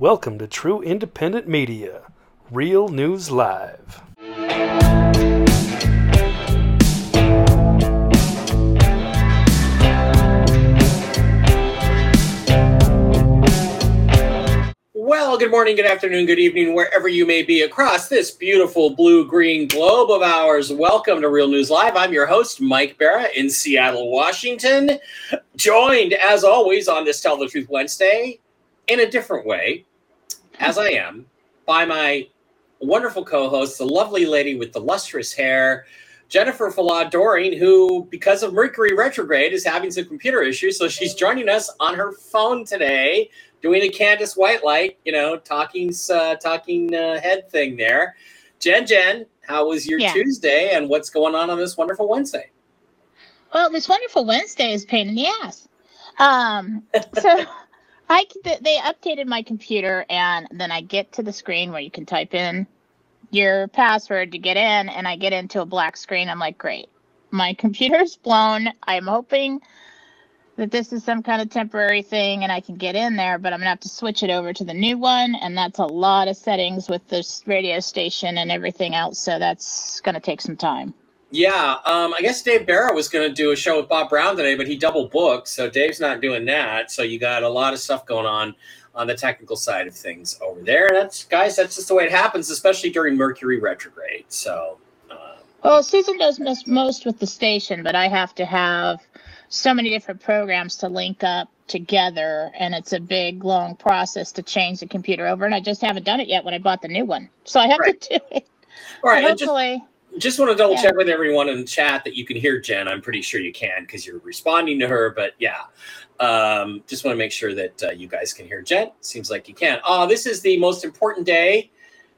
Welcome to True Independent Media, Real News Live. Well, good morning, good afternoon, good evening, wherever you may be across this beautiful blue green globe of ours. Welcome to Real News Live. I'm your host, Mike Bara in Seattle, Washington, joined as always on this Tell the Truth Wednesday in a different way, as I am, by my wonderful co host, the lovely lady with the lustrous hair, Jennifer Fallaw-Doering, who, because of Mercury retrograde, is having some computer issues. So she's joining us on her phone today doing a Candace Whitelight, you know, talking uh, talking uh, head thing there. Jen, Jen, how was your Yeah. Tuesday, and what's going on on this wonderful Wednesday? Well, this wonderful Wednesday is pain in the ass. Um, so I they updated my computer, and then I get to the screen where you can type in your password to get in, and I get into a black screen. I'm like, great, my computer's blown. I'm hoping that this is some kind of temporary thing, and I can get in there, but I'm gonna have to switch it over to the new one, and that's a lot of settings with this radio station and everything else. So that's gonna take some time. Yeah, um, I guess Dave Barra was going to do a show with Bob Brown today, but he double booked, so Dave's not doing that. So you got a lot of stuff going on on the technical side of things over there. And that's guys, that's just the way it happens, especially during Mercury retrograde. So. Uh, Well, Susan does most, most with the station, but I have to have so many different programs to link up together, and it's a big, long process to change the computer over. And I just haven't done it yet when I bought the new one, so I have Right. to do it. all right, So and just, hopefully, just want to double Yeah. check with everyone in the chat that you can hear Jen. I'm pretty sure you can because you're responding to her. But yeah, um, just want to make sure that uh, you guys can hear Jen. Seems like you can. Oh, this is the most important day,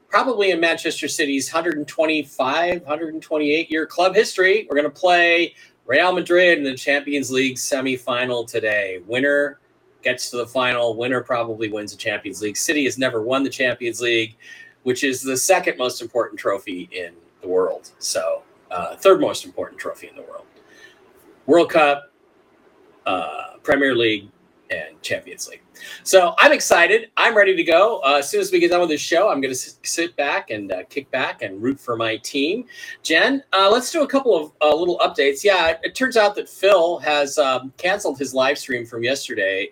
probably in Manchester City's 125, 128 year club history. We're going to play Real Madrid in the Champions League semifinal today. Winner gets to the final. Winner probably wins the Champions League. City has never won the Champions League, which is the second most important trophy in the world. So, uh, third most important trophy in the world. World Cup, uh, Premier League, and Champions League. So I'm excited. I'm ready to go. Uh, as soon as we get done with this show, I'm going to sit back and uh, kick back and root for my team. Jen, uh, let's do a couple of uh, little updates. Yeah, it, it turns out that Phil has um, canceled his live stream from yesterday.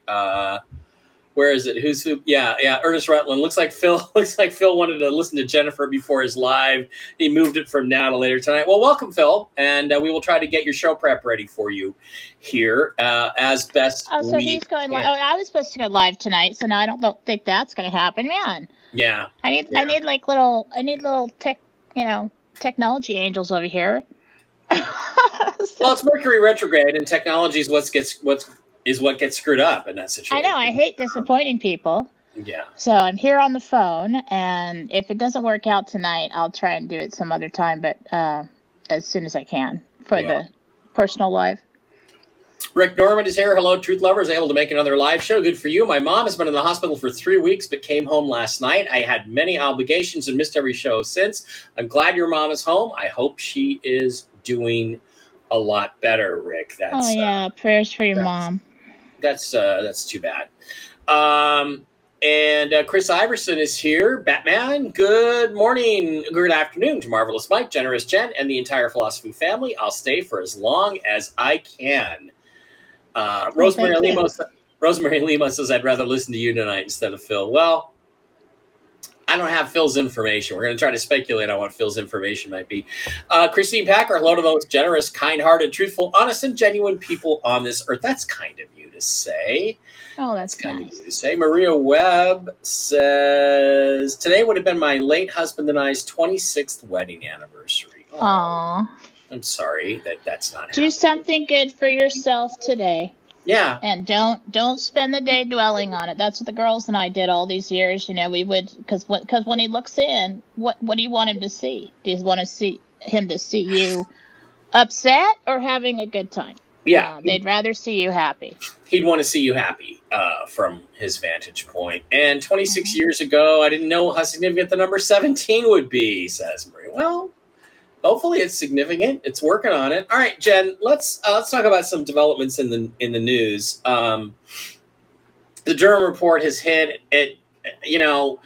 Where is it? Who's who? Yeah, yeah. Ernest Rutland. Looks like Phil. Looks like Phil wanted to listen to Jennifer before his live. He moved it from now to later tonight. Well, welcome, Phil, and uh, we will try to get your show prep ready for you here uh, as best oh, so he's going. Li- oh, I was supposed to go live tonight, so now I don't, don't think that's going to happen, man. Yeah, I need, Yeah. I need like little, I need little tech, you know, technology angels over here. well, it's Mercury retrograde, and technology is what gets what's is what gets screwed up in that situation. I know I hate disappointing people. Yeah. So I'm here on the phone, and if it doesn't work out tonight, I'll try and do it some other time, but uh, as soon as I can for Yeah. the personal life. Rick Norman is here. Hello, Truth Lovers. Able to make another live show. Good for you. My mom has been in the hospital for three weeks, but came home last night. I had many obligations and missed every show since. I'm glad your mom is home. I hope she is doing a lot better, Rick. That's oh uh, yeah, prayers for your mom. That's uh, that's too bad. Um, and uh, Chris Iverson is here. Batman. Good morning, good afternoon to Marvelous Mike, Generous Jen, and the entire Philosophy family. I'll stay for as long as I can. Uh, Rosemary Rosemary Lima says, "I'd rather listen to you tonight instead of Phil." Well, I don't have Phil's information. We're going to try to speculate on what Phil's information might be. Uh, Christine Packer, hello to those generous, kind-hearted, truthful, honest, and genuine people on this earth. That's kind of you to say. Oh, that's That's kind nice. of you to say. Maria Webb says today would have been my late husband and I's 26th wedding anniversary. Oh, Aw, I'm sorry that that's not do happening. something good for yourself today, Yeah, and don't don't spend the day dwelling on it. That's what the girls and I did all these years. You know, we would because because when he looks in, what what do you want him to see? Do you want to see him to see you upset or having a good time? yeah. Uh, they'd rather see you happy. he'd want to see you happy uh, from his vantage point. And 26 Mhm. years ago, I didn't know how significant the number 17 would be, says Marie. Well, hopefully it's significant. It's working on it. All right, Jen, let's uh, let's talk about some developments in the in the news. Um, the Durham report has hit. It you know,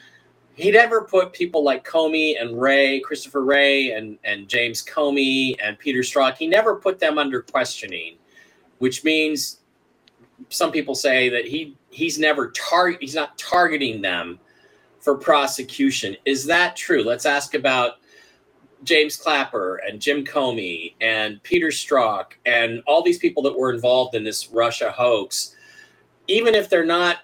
he never put people like Comey and Wray, Christopher Wray, and and James Comey and Peter Strzok. He never put them under questioning, which means some people say that he he's never target he's not targeting them for prosecution. Is that true? Let's ask about James Clapper and Jim Comey and Peter Strzok and all these people that were involved in this Russia hoax, even if they're not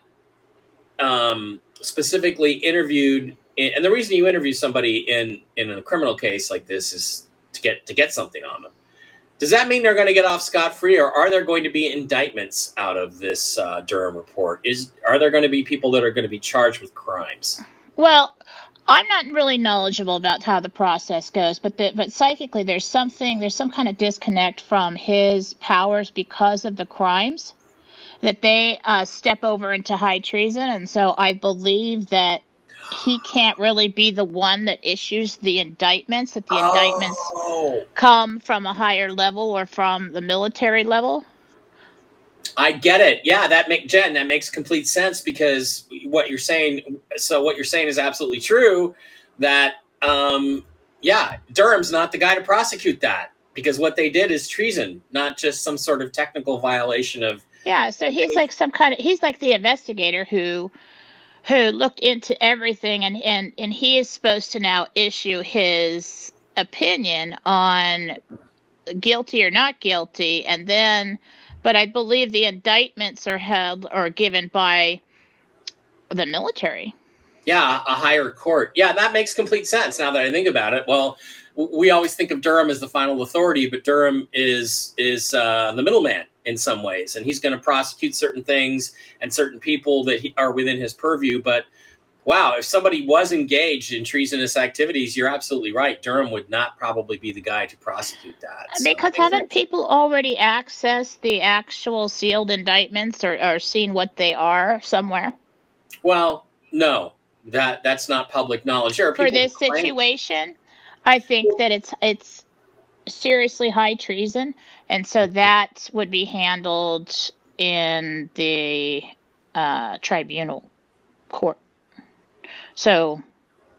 um, specifically interviewed. In, and the reason you interview somebody in in a criminal case like this is to get to get something on them. Does that mean they're going to get off scot free, or are there going to be indictments out of this uh, Durham report? Is are there going to be people that are going to be charged with crimes? Well, I'm not really knowledgeable about how the process goes, but the, but psychically, there's something, there's some kind of disconnect from his powers because of the crimes that they uh, step over into high treason, and so I believe that he can't really be the one that issues the indictments. That the indictments Oh, come from a higher level or from the military level. I get it. Yeah, that make Jen. That makes complete sense because what you're saying. So what you're saying is absolutely true. That um, yeah, Durham's not the guy to prosecute that because what they did is treason, not just some sort of technical violation of. Yeah, so he's like some kind of he's like the investigator who who looked into everything and and and he is supposed to now issue his opinion on guilty or not guilty and then but I believe the indictments are held or given by the military. Yeah, a higher court. Yeah, that makes complete sense now that I think about it. Well, we always think of Durham as the final authority, but Durham is is uh, the middleman in some ways, and he's going to prosecute certain things and certain people that he, are within his purview. But wow, if somebody was engaged in treasonous activities, you're absolutely right. Durham would not probably be the guy to prosecute that. So- Because haven't people already accessed the actual sealed indictments or, or seen what they are somewhere? well, no, that that's not public knowledge. There are for this situation, I think that it's it's seriously high treason, and so that would be handled in the uh, tribunal court. So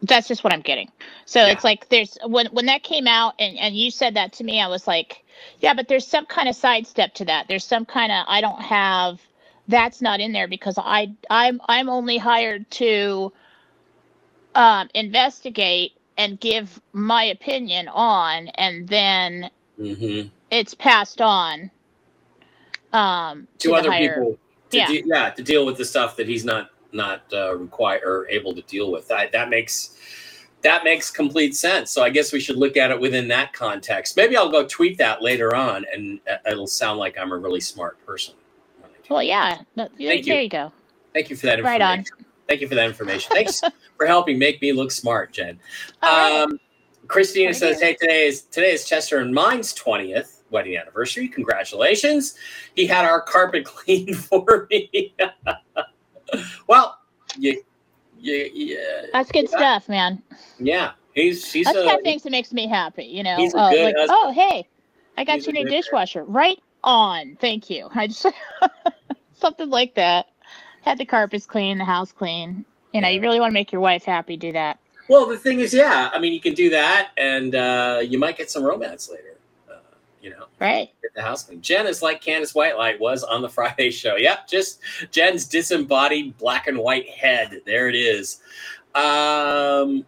that's just what I'm getting. So Yeah. it's like there's when when that came out and and you said that to me, I was like, yeah, but there's some kind of sidestep to that. There's some kind of I don't have that's not in there because I I'm I'm only hired to um, investigate and give my opinion on, and then Mhm. it's passed on um, to, to other higher. people to Yeah. de- yeah to deal with the stuff that he's not not uh, required or able to deal with that that makes that makes complete sense so i guess we should look at it within that context maybe i'll go tweet that later on and uh, it'll sound like i'm a really smart person when I do Well, yeah, no, there Thank you. you go. Thank you for that information. Right on. Thank you for that information. Thanks for helping make me look smart, Jen. Right. Um, Christina What says, "Hey, today is today is Chester and mine's twentieth wedding anniversary. Congratulations! He had our carpet cleaned for me. well, you, you, yeah, That's good yeah, stuff, man. yeah. He's he's That's the a kind of things that makes me happy. You know, good like, husband. oh, hey, I got He's you a new dishwasher. Right on. Thank you. I just something like that. Had the carpets clean, the house clean. You know, Yeah. you really want to make your wife happy. Do that. Well, the thing is, yeah. I mean, you can do that, and uh, you might get some romance later. You know. Right. get the house clean. Jen is like Candace Whitelight was on the Friday show. Yep, just Jen's disembodied black and white head. There it is. Um,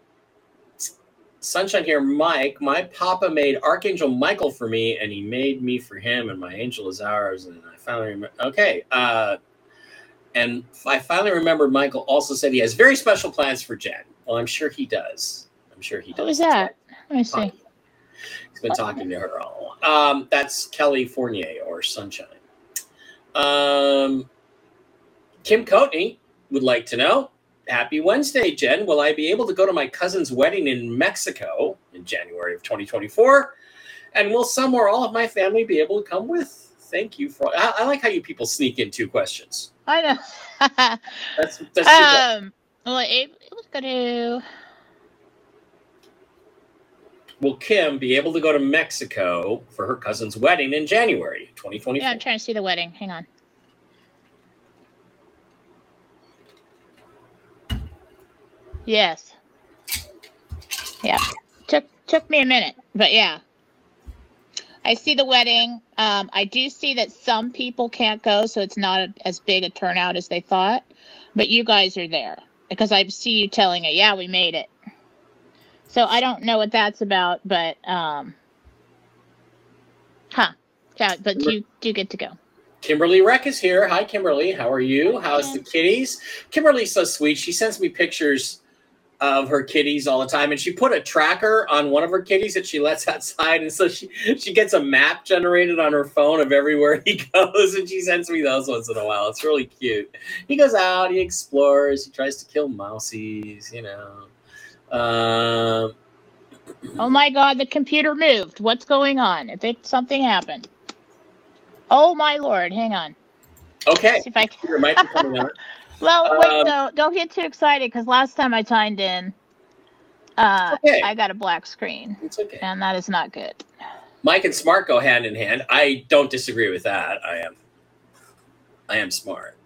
Sunshine here, Mike. My papa made Archangel Michael for me, and he made me for him, and my angel is ours. And I finally remember. Okay. Uh, and I finally remembered Michael also said he has very special plans for Jen. Well, I'm sure he does. I'm sure he does. What was that? Let me see. Been talking to her all. Um, that's Kelly Fournier or Sunshine. Um, Kim Coatney would like to know. Happy Wednesday, Jen. Will I be able to go to my cousin's wedding in Mexico in January of 2024? And will some or all of my family be able to come with? Thank you for. I, I like how you people sneak in two questions. I know. That's that's um. Well, it, it was going to. Will Kim be able to go to Mexico for her cousin's wedding in January 2024? Yeah, I'm trying to see the wedding. Hang on. Yes. Yeah. Took took me a minute, but yeah. I see the wedding. Um, I do see that some people can't go, so it's not as big a turnout as they thought. But you guys are there because I see you telling it. Yeah, we made it. So I don't know what that's about, but um, huh? Yeah, but you do get to go. Kimberly Reck is here. Hi, Kimberly. How are you? How's the kitties? Kimberly's so sweet. She sends me pictures of her kitties all the time, and she put a tracker on one of her kitties that she lets outside, and so she she gets a map generated on her phone of everywhere he goes, and she sends me those once in a while. It's really cute. He goes out, he explores, he tries to kill mousies, you know. Um, Oh my God, the computer moved. What's going on? I think something happened. Oh my lord, hang on. okay, See if I can. your mic is coming on. Well, wait, Um, no, don't get too excited because last time I signed in, uh, Okay. I got a black screen, It's okay. and that is not good. Mike and smart go hand in hand. I don't disagree with that. I am I am smart.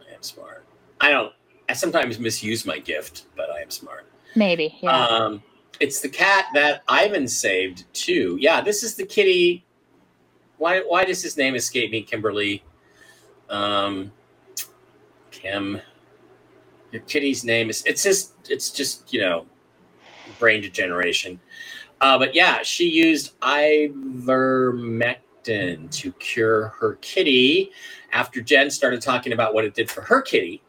I am smart. I don't I sometimes misuse my gift, but I am smart. Maybe, yeah. Um it's the cat that Ivan saved too. Yeah, this is the kitty. Why why does his name escape me, Kimberly? Um Kim. Your kitty's name is it's just it's just, you know, brain degeneration. Uh, but yeah, she used ivermectin to cure her kitty after Jen started talking about what it did for her kitty.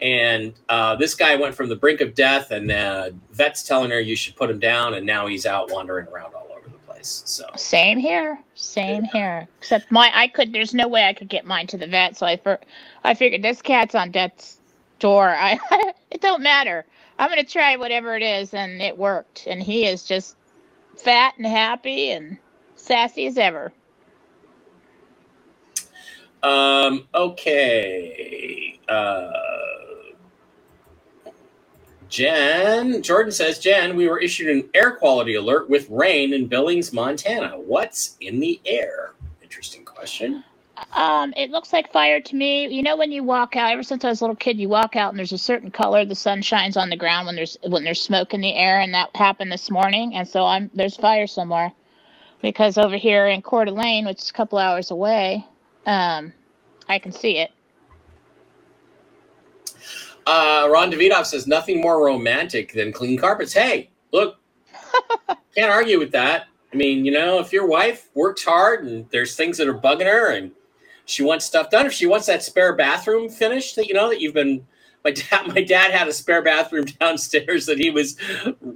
And uh, this guy went from the brink of death, and uh, vet's telling her you should put him down, and now he's out wandering around all over the place. So Same here. Same here. Except my, I could. There's no way I could get mine to the vet, so I, for, I figured this cat's on death's door. I, it don't matter. I'm gonna try whatever it is, and it worked. And he is just fat and happy and sassy as ever. Um, okay. Uh, Jen, Jordan says, Jen, we were issued an air quality alert with rain in Billings, Montana. What's in the air? Interesting question. Um, it looks like fire to me. You know, when you walk out, ever since I was a little kid, you walk out and there's a certain color. The sun shines on the ground when there's when there's smoke in the air, and that happened this morning. And so I'm there's fire somewhere, because over here in Coeur d'Alene, which is a couple hours away, um, I can see it. Uh, Ron Davidoff says, nothing more romantic than clean carpets. Hey, look, can't argue with that. I mean, you know, if your wife works hard and there's things that are bugging her and she wants stuff done, if she wants that spare bathroom finished, that you know that you've been. My dad, my dad had a spare bathroom downstairs that he was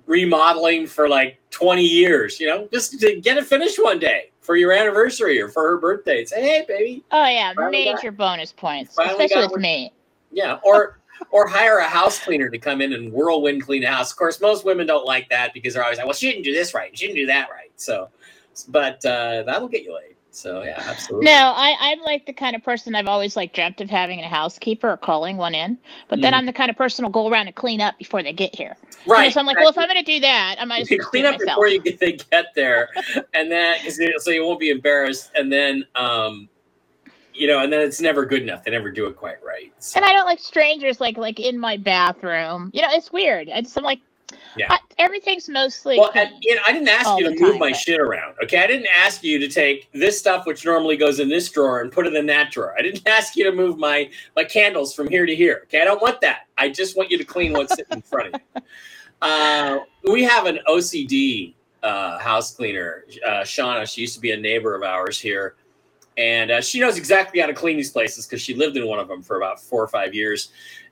remodeling for like 20 years. You know, just to get it finished one day for your anniversary or for her birthday. Say, hey, baby, Oh yeah, major bonus points, especially with me. yeah, or or hire a house cleaner to come in and whirlwind clean a house. Of course, most women don't like that because they're always like, "Well, she didn't do this right, she didn't do that right." So, but uh, that'll get you laid. So yeah, absolutely. No, I, I'm like the kind of person I've always like dreamt of having a housekeeper or calling one in. But then Mm. I'm the kind of person who'll go around and clean up before they get here. You know, right. so I'm like, well, if I'm going to do that, I might as well clean up myself. before you get, they get there, and then so you won't be embarrassed, and then um, you know, and then it's never good enough. They never do it quite right. So, And I don't like strangers like like in my bathroom. You know, it's weird. I just I'm like, Yeah. I, everything's mostly well, and, you know, I didn't ask you to move time, my but- shit around. Okay, I didn't ask you to take this stuff which normally goes in this drawer and put it in that drawer. I didn't ask you to move my my candles from here to here. Okay, I don't want that. I just want you to clean what's sitting in front of you. Uh, we have an OCD uh, house cleaner, uh, Shauna. She used to be a neighbor of ours here, and uh, she knows exactly how to clean these places because she lived in one of them for about four or five years.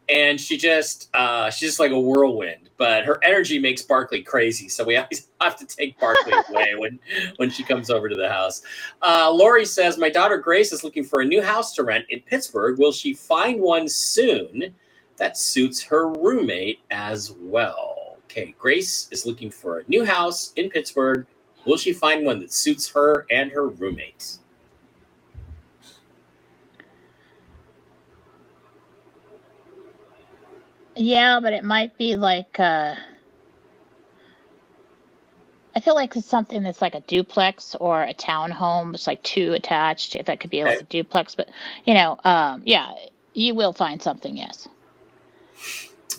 And she just uh, she's just like a whirlwind, but her energy makes Barkley crazy. So we always have to take Barkley away when when she comes over to the house. Uh, Lori says, My daughter Grace is looking for a new house to rent in Pittsburgh. Will she find one soon that suits her roommate as well? Okay, Grace is looking for a new house in Pittsburgh. Will she find one that suits her and her roommate? Yeah, but it might be like uh I feel like it's something that's like a duplex or a townhome. It's like two attached. If that could be like a duplex, but you know, um, yeah, you will find something. Yes.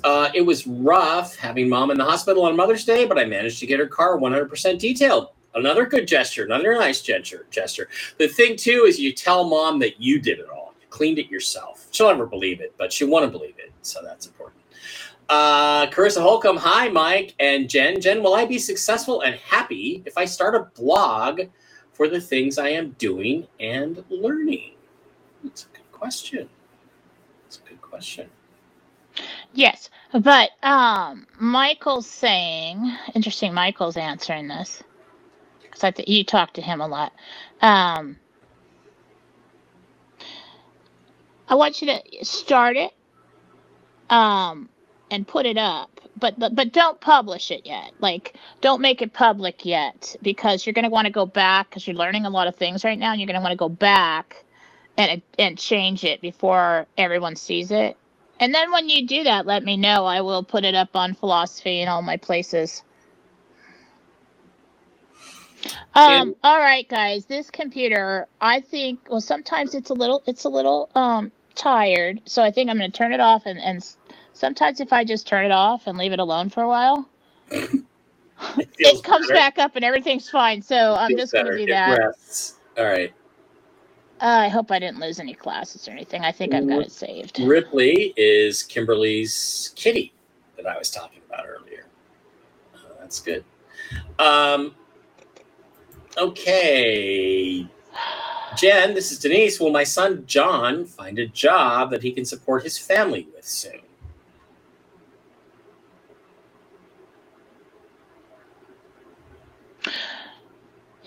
Uh, it was rough having mom in the hospital on Mother's Day, but I managed to get her car 100% detailed. Another good gesture, another nice gesture. Gesture. The thing too is you tell mom that you did it all, you cleaned it yourself. She'll never believe it, but she want to believe it, so that's important. Uh, Carissa Holcomb, hi Mike and Jen. Jen, will I be successful and happy if I start a blog for the things I am doing and learning? That's a good question. That's a good question. Yes, but um, Michael's saying, interesting. Michael's answering this because I think you talk to him a lot. Um, I want you to start it, um, and put it up, but but don't publish it yet. Like, don't make it public yet because you're going to want to go back because you're learning a lot of things right now, and you're going to want to go back and and change it before everyone sees it. And then when you do that, let me know. I will put it up on philosophy and all my places. Um, all right, guys. This computer, I think, well, sometimes it's a little, it's a little um tired. So I think I'm going to turn it off. And and sometimes if I just turn it off and leave it alone for a while, feels it comes better. back up and everything's fine. So I'm just going to do that. All right. Uh, I hope I didn't lose any classes or anything. I think I've got it saved. Ripley is Kimberly's kitty that I was talking about earlier. Uh, that's good. Um, okay. Jen, this is Denise. Will my son John find a job that he can support his family with soon?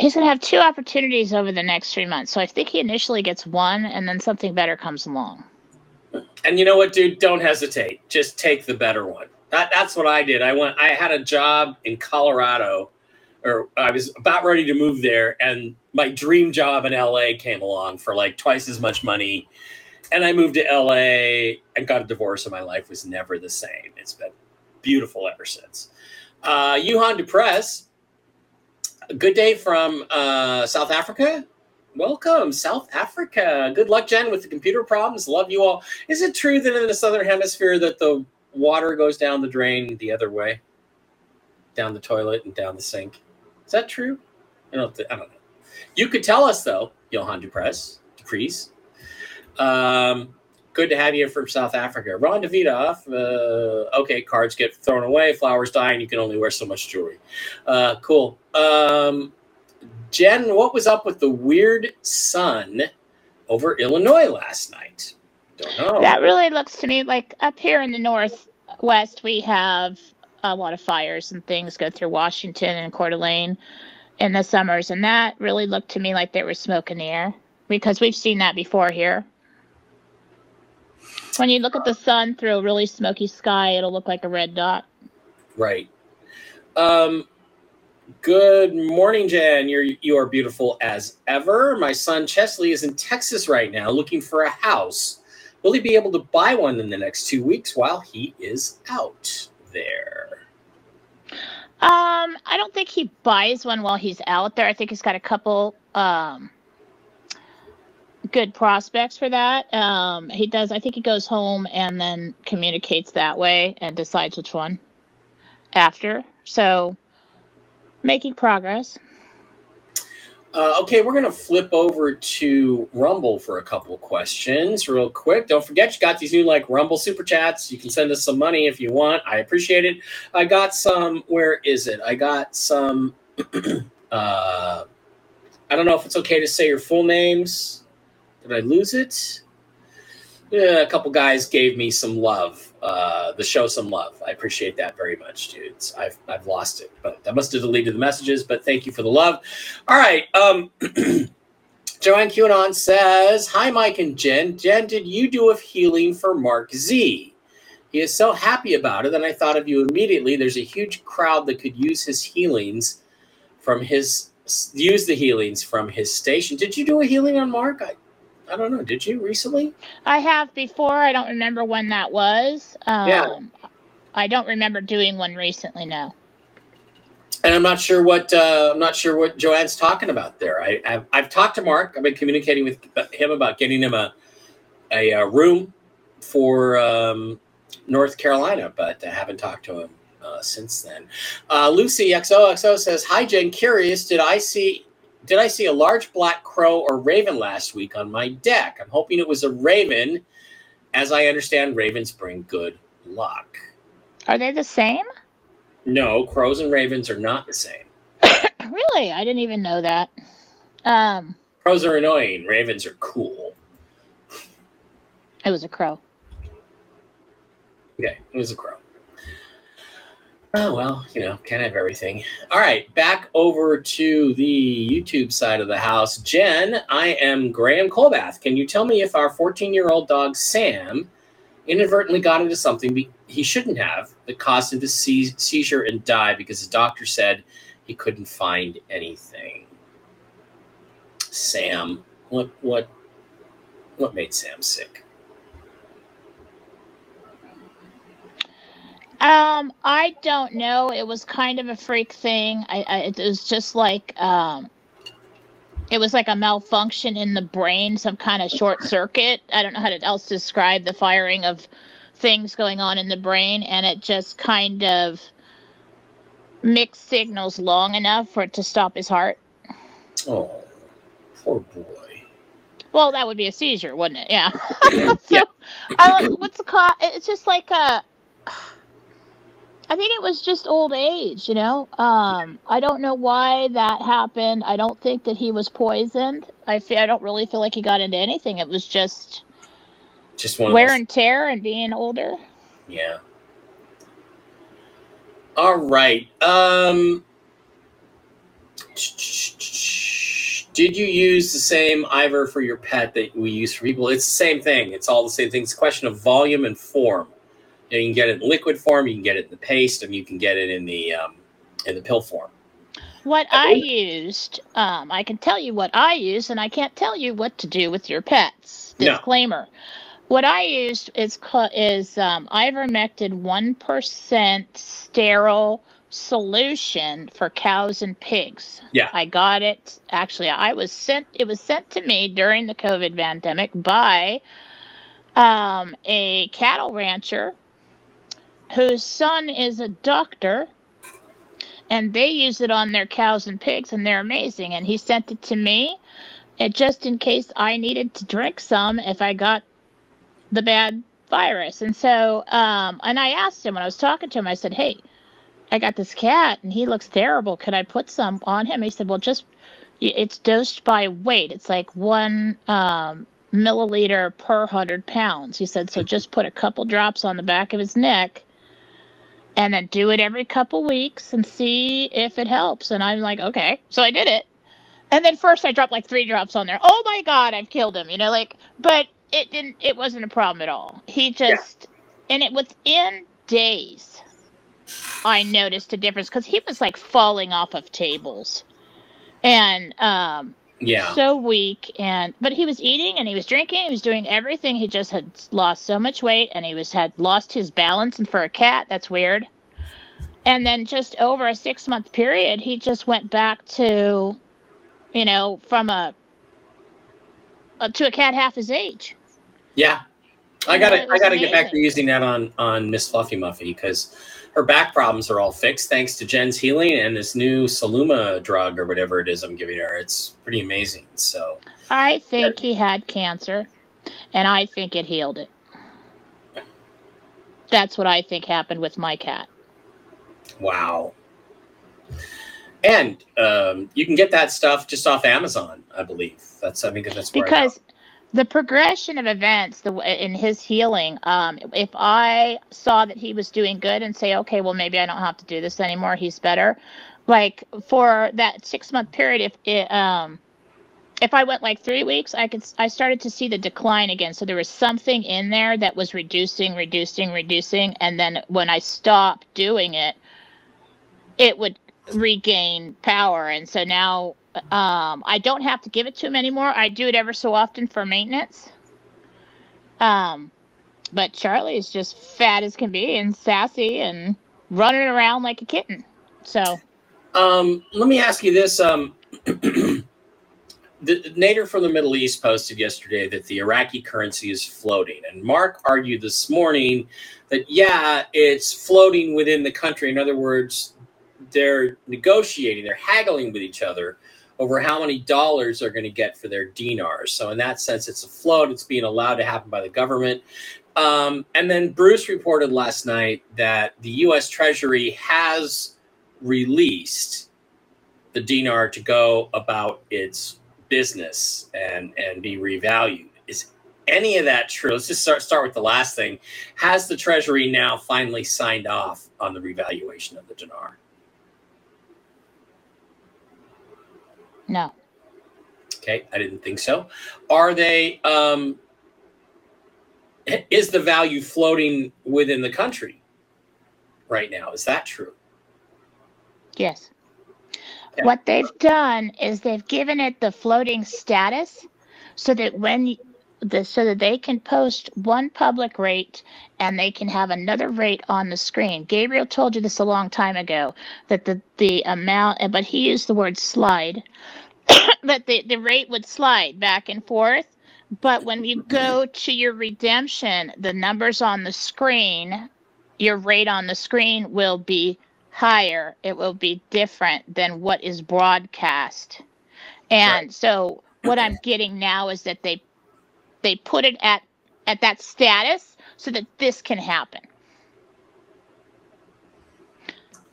He's going to have two opportunities over the next three months. So I think he initially gets one and then something better comes along. And you know what, dude? Don't hesitate. Just take the better one. That, that's what I did. I went. I had a job in Colorado, or I was about ready to move there, and my dream job in LA came along for like twice as much money, and I moved to LA and got a divorce, and my life was never the same. It's been beautiful ever since. Uh, Yuhan Dupress, a good day from uh, South Africa. Welcome, South Africa. Good luck, Jen, with the computer problems. Love you all. Is it true that in the southern hemisphere that the water goes down the drain the other way, down the toilet and down the sink? Is that true? I don't. Th- I don't know. You could tell us though, Johan Dupress, Dupres. Um, good to have you from South Africa. Ron Davidoff. Uh, okay, cards get thrown away, flowers die, and you can only wear so much jewelry. Uh, cool. Um, Jen, what was up with the weird sun over Illinois last night? Don't know. That really looks to me like up here in the northwest, we have a lot of fires and things go through Washington and Coeur d'Alene in the summers. And that really looked to me like there was smoke in the air because we've seen that before here. When you look at the sun through a really smoky sky, it'll look like a red dot. Right. Um, good morning, Jen. You're you are beautiful as ever. My son Chesley is in Texas right now, looking for a house. Will he be able to buy one in the next two weeks while he is out there? Um, I don't think he buys one while he's out there. I think he's got a couple um good prospects for that. Um, he does. I think he goes home and then communicates that way and decides which one after. So making progress. Uh, okay, we're going to flip over to Rumble for a couple questions real quick. Don't forget, you got these new like Rumble super chats. You can send us some money if you want. I appreciate it. I got some. Where is it? I got some. uh, I don't know if it's okay to say your full names. Did I lose it? Yeah, a couple guys gave me some love. Uh, the show some love. I appreciate that very much, dudes. I've I've lost it, but I must have deleted the messages. But thank you for the love. All right. Um, Joanne QAnon says, "Hi, Mike and Jen. Jen, did you do a healing for Mark Z? He is so happy about it, and I thought of you immediately. There's a huge crowd that could use his healings from his use the healings from his station. Did you do a healing on Mark? I, I don't know. Did you recently? I have before. I don't remember when that was. Um, Yeah. I don't remember doing one recently. No. and I'm not sure what uh, I'm not sure what Joanne's talking about there. I, I've, I've talked to Mark. I've been communicating with him about getting him a a, uh room for um, North Carolina, but I haven't talked to him uh, since then. Uh, Lucy XOXO says, "Hi Jen, curious. Did I see did I see a large black crow or raven last week on my deck? I'm hoping it was a raven. As I understand, ravens bring good luck. Are they the same? No, crows and ravens are not the same. really? I didn't even know that. Um, crows are annoying. Ravens are cool. It was a crow. Okay, it was a crow. Oh well, you know, can't have everything. All right, back over to the YouTube side of the house. Jen, I am Graham Colbath. Can you tell me if our 14-year-old dog Sam inadvertently got into something he shouldn't have that caused him to seize, seizure and die because the doctor said he couldn't find anything? Sam, what what what made Sam sick? Um, I don't know. It was kind of a freak thing. I, I it was just like um, it was like a malfunction in the brain, some kind of short circuit. I don't know how to else describe the firing of things going on in the brain, and it just kind of mixed signals long enough for it to stop his heart. Oh, poor boy. Well, that would be a seizure, wouldn't it? Yeah. so, yeah. I, what's the cause? It's just like a I think it was just old age, you know. Um, I don't know why that happened. I don't think that he was poisoned. I feel I don't really feel like he got into anything. It was just just one wear and tear and being older. Yeah. All right. Um did you use the same Ivor for your pet that we use for people? It's the same thing. It's all the same thing. It's a question of volume and form. You, know, you can get it in liquid form, you can get it in the paste, and you can get it in the um, in the pill form. What I used, um, I can tell you what I use, and I can't tell you what to do with your pets. Disclaimer. No. What I used is is um, ivermectin one percent sterile solution for cows and pigs. Yeah, I got it. Actually, I was sent. It was sent to me during the COVID pandemic by um, a cattle rancher whose son is a doctor and they use it on their cows and pigs and they're amazing. And he sent it to me and just in case i needed to drink some if i got the bad virus. And so um and i asked him when i was talking to him i said hey i got this cat and he looks terrible. Could i put some on him? He said well just it's dosed by weight. It's like one um milliliter per hundred pounds. He said so just put a couple drops on the back of his neck and then do it every couple weeks and see if it helps. And I'm like, okay. So I did it. And then first I dropped like three drops on there. Oh my God, I've killed him, you know, like, but it didn't, it wasn't a problem at all. He just, yeah. and it within days, I noticed a difference because he was like falling off of tables and, um, yeah. so weak and but he was eating and he was drinking he was doing everything he just had lost so much weight and he was had lost his balance and for a cat that's weird. And then just over a six month period he just went back to you know from a, a to a cat half his age. Yeah. I gotta i gotta amazing. get back to using that on on miss fluffy muffy because her back problems are all fixed thanks to Jen's healing and this new Saluma drug or whatever it is I'm giving her. It's pretty amazing. So I think he had cancer, and I think it healed it. That's what I think happened with my cat. Wow. And um, you can get that stuff just off Amazon, I believe. That's I think that's because the progression of events the in his healing um, if i saw that he was doing good and say okay well maybe i don't have to do this anymore. He's better. Like for that six month period if it um if i went like three weeks i could i started to see the decline again. So there was something in there that was reducing reducing reducing and then when i stopped doing it it would regain power. And so now um, I don't have to give it to him anymore. I do it ever so often for maintenance. Um, but Charlie is just fat as can be and sassy and running around like a kitten. So, um, let me ask you this: um, the Nader from the Middle East posted yesterday that the Iraqi currency is floating, and Mark argued this morning that yeah, it's floating within the country. In other words, they're negotiating, they're haggling with each other over how many dollars they're going to get for their dinars. So in that sense, it's a float. It's being allowed to happen by the government. Um, and then Bruce reported last night that the U.S. Treasury has released the dinar to go about its business and and be revalued. Is any of that true? Let's just start start with the last thing. Has the Treasury now finally signed off on the revaluation of the dinar? No. Okay, I didn't think so. Are they? Um, is the value floating within the country right now? Is that true? Yes. Okay. What they've done is they've given it the floating status so that when the so that they can post one public rate and they can have another rate on the screen. Gabriel told you this a long time ago that the the amount but he used the word slide that the, the rate would slide back and forth. But when you go to your redemption, the numbers on the screen, your rate on the screen will be higher. It will be different than what is broadcast. And so what I'm getting now is that they they put it at at that status so that this can happen.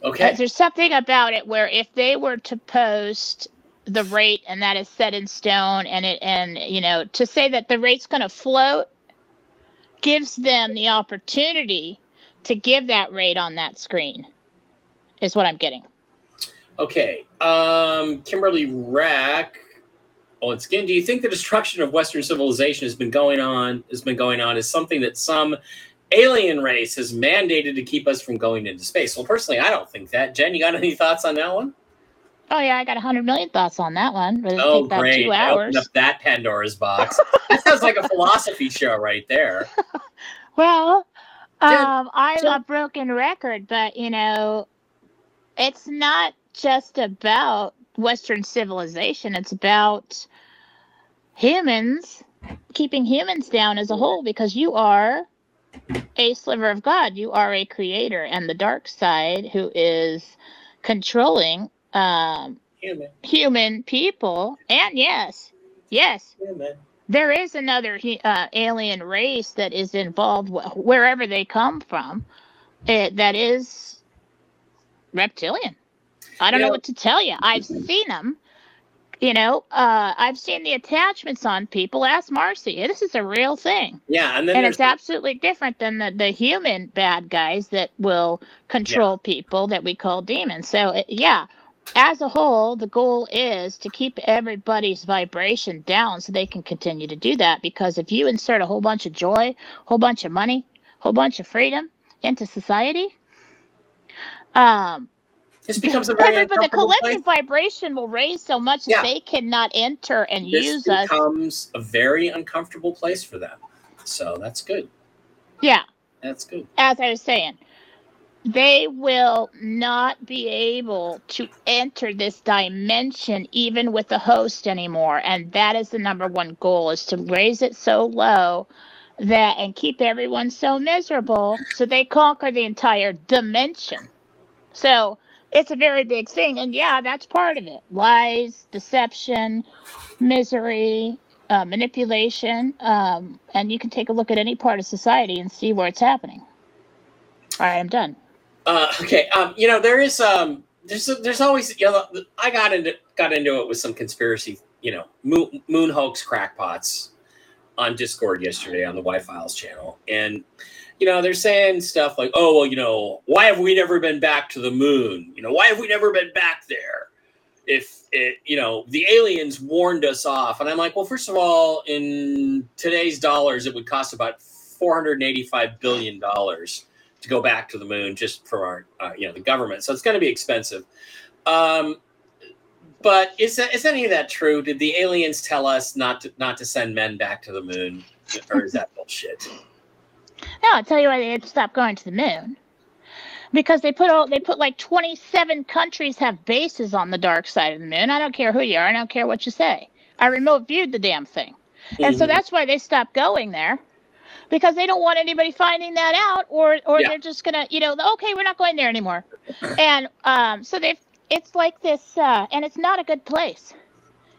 Okay. There's something about it where if they were to post the rate and that is set in stone and it and you know to say that the rate's going to float gives them the opportunity to give that rate on that screen is what I'm getting. Okay. Um, Kimberly Rack. Once again, do you think the destruction of Western civilization has been going on has been going on is something that some alien race has mandated to keep us from going into space? Well, personally, I don't think that. Jen, you got any thoughts on that one? Oh yeah, I got a hundred million thoughts on that one. Oh, take great! two hours. up that Pandora's box. that sounds like a philosophy show right there. Well, Jen, um, I'm Jen- a broken record, but you know, it's not just about Western civilization. It's about humans, keeping humans down as a whole, because you are a sliver of God. You are a creator, and the dark side, who is controlling um, Human, human people, and yes, yes, human. there is another uh, alien race that is involved wh- wherever they come from eh, that is reptilian i don't Yeah. know what to tell you i've seen them you know uh, i've seen the attachments on people. Ask marcy. This is a real thing. Yeah, and and it's absolutely different than the, the human bad guys that will control people that we call demons. So it, yeah as a whole the goal is to keep everybody's vibration down so they can continue to do that. Because if you insert a whole bunch of joy whole bunch of money whole bunch of freedom into society um this becomes a very everybody, the uncomfortable place. collective vibration will raise so much Yeah. that they cannot enter and This use us becomes a very uncomfortable place for them. So that's good. yeah That's good. as I was saying, they will not be able to enter this dimension even with the host anymore. And that is the number one goal is to raise it so low that and keep everyone so miserable so they conquer the entire dimension. So it's a very big thing. And yeah, that's part of it. Lies, deception, misery, uh, manipulation. Um, and you can take a look at any part of society and see where it's happening. All right, I'm done. Uh, okay. Um, you know, there is um, there's there's always you know I got into got into it with some conspiracy you know moon, moon hoax crackpots on Discord yesterday on the Y Files channel, and you know they're saying stuff like, oh well, you know, why have we never been back to the moon? You know, why have we never been back there? If it, you know, the aliens warned us off, and I'm like, well, first of all, in today's dollars, it would cost about 485 billion dollars to go back to the moon just for our, uh, you know, the government. So it's going to be expensive. Um, but is that is any of that true? Did the aliens tell us not to not to send men back to the moon, or is that bullshit? No, I'll tell you why they to stop going to the moon. Because they put all they put like twenty seven countries have bases on the dark side of the moon. I don't care who you are, I don't care what you say. I remote viewed the damn thing. And so Mhm. that's why they stopped going there because they don't want anybody finding that out or or Yeah. they're just going to, you know, okay, we're not going there anymore. and um so they've it's like this uh and it's not a good place.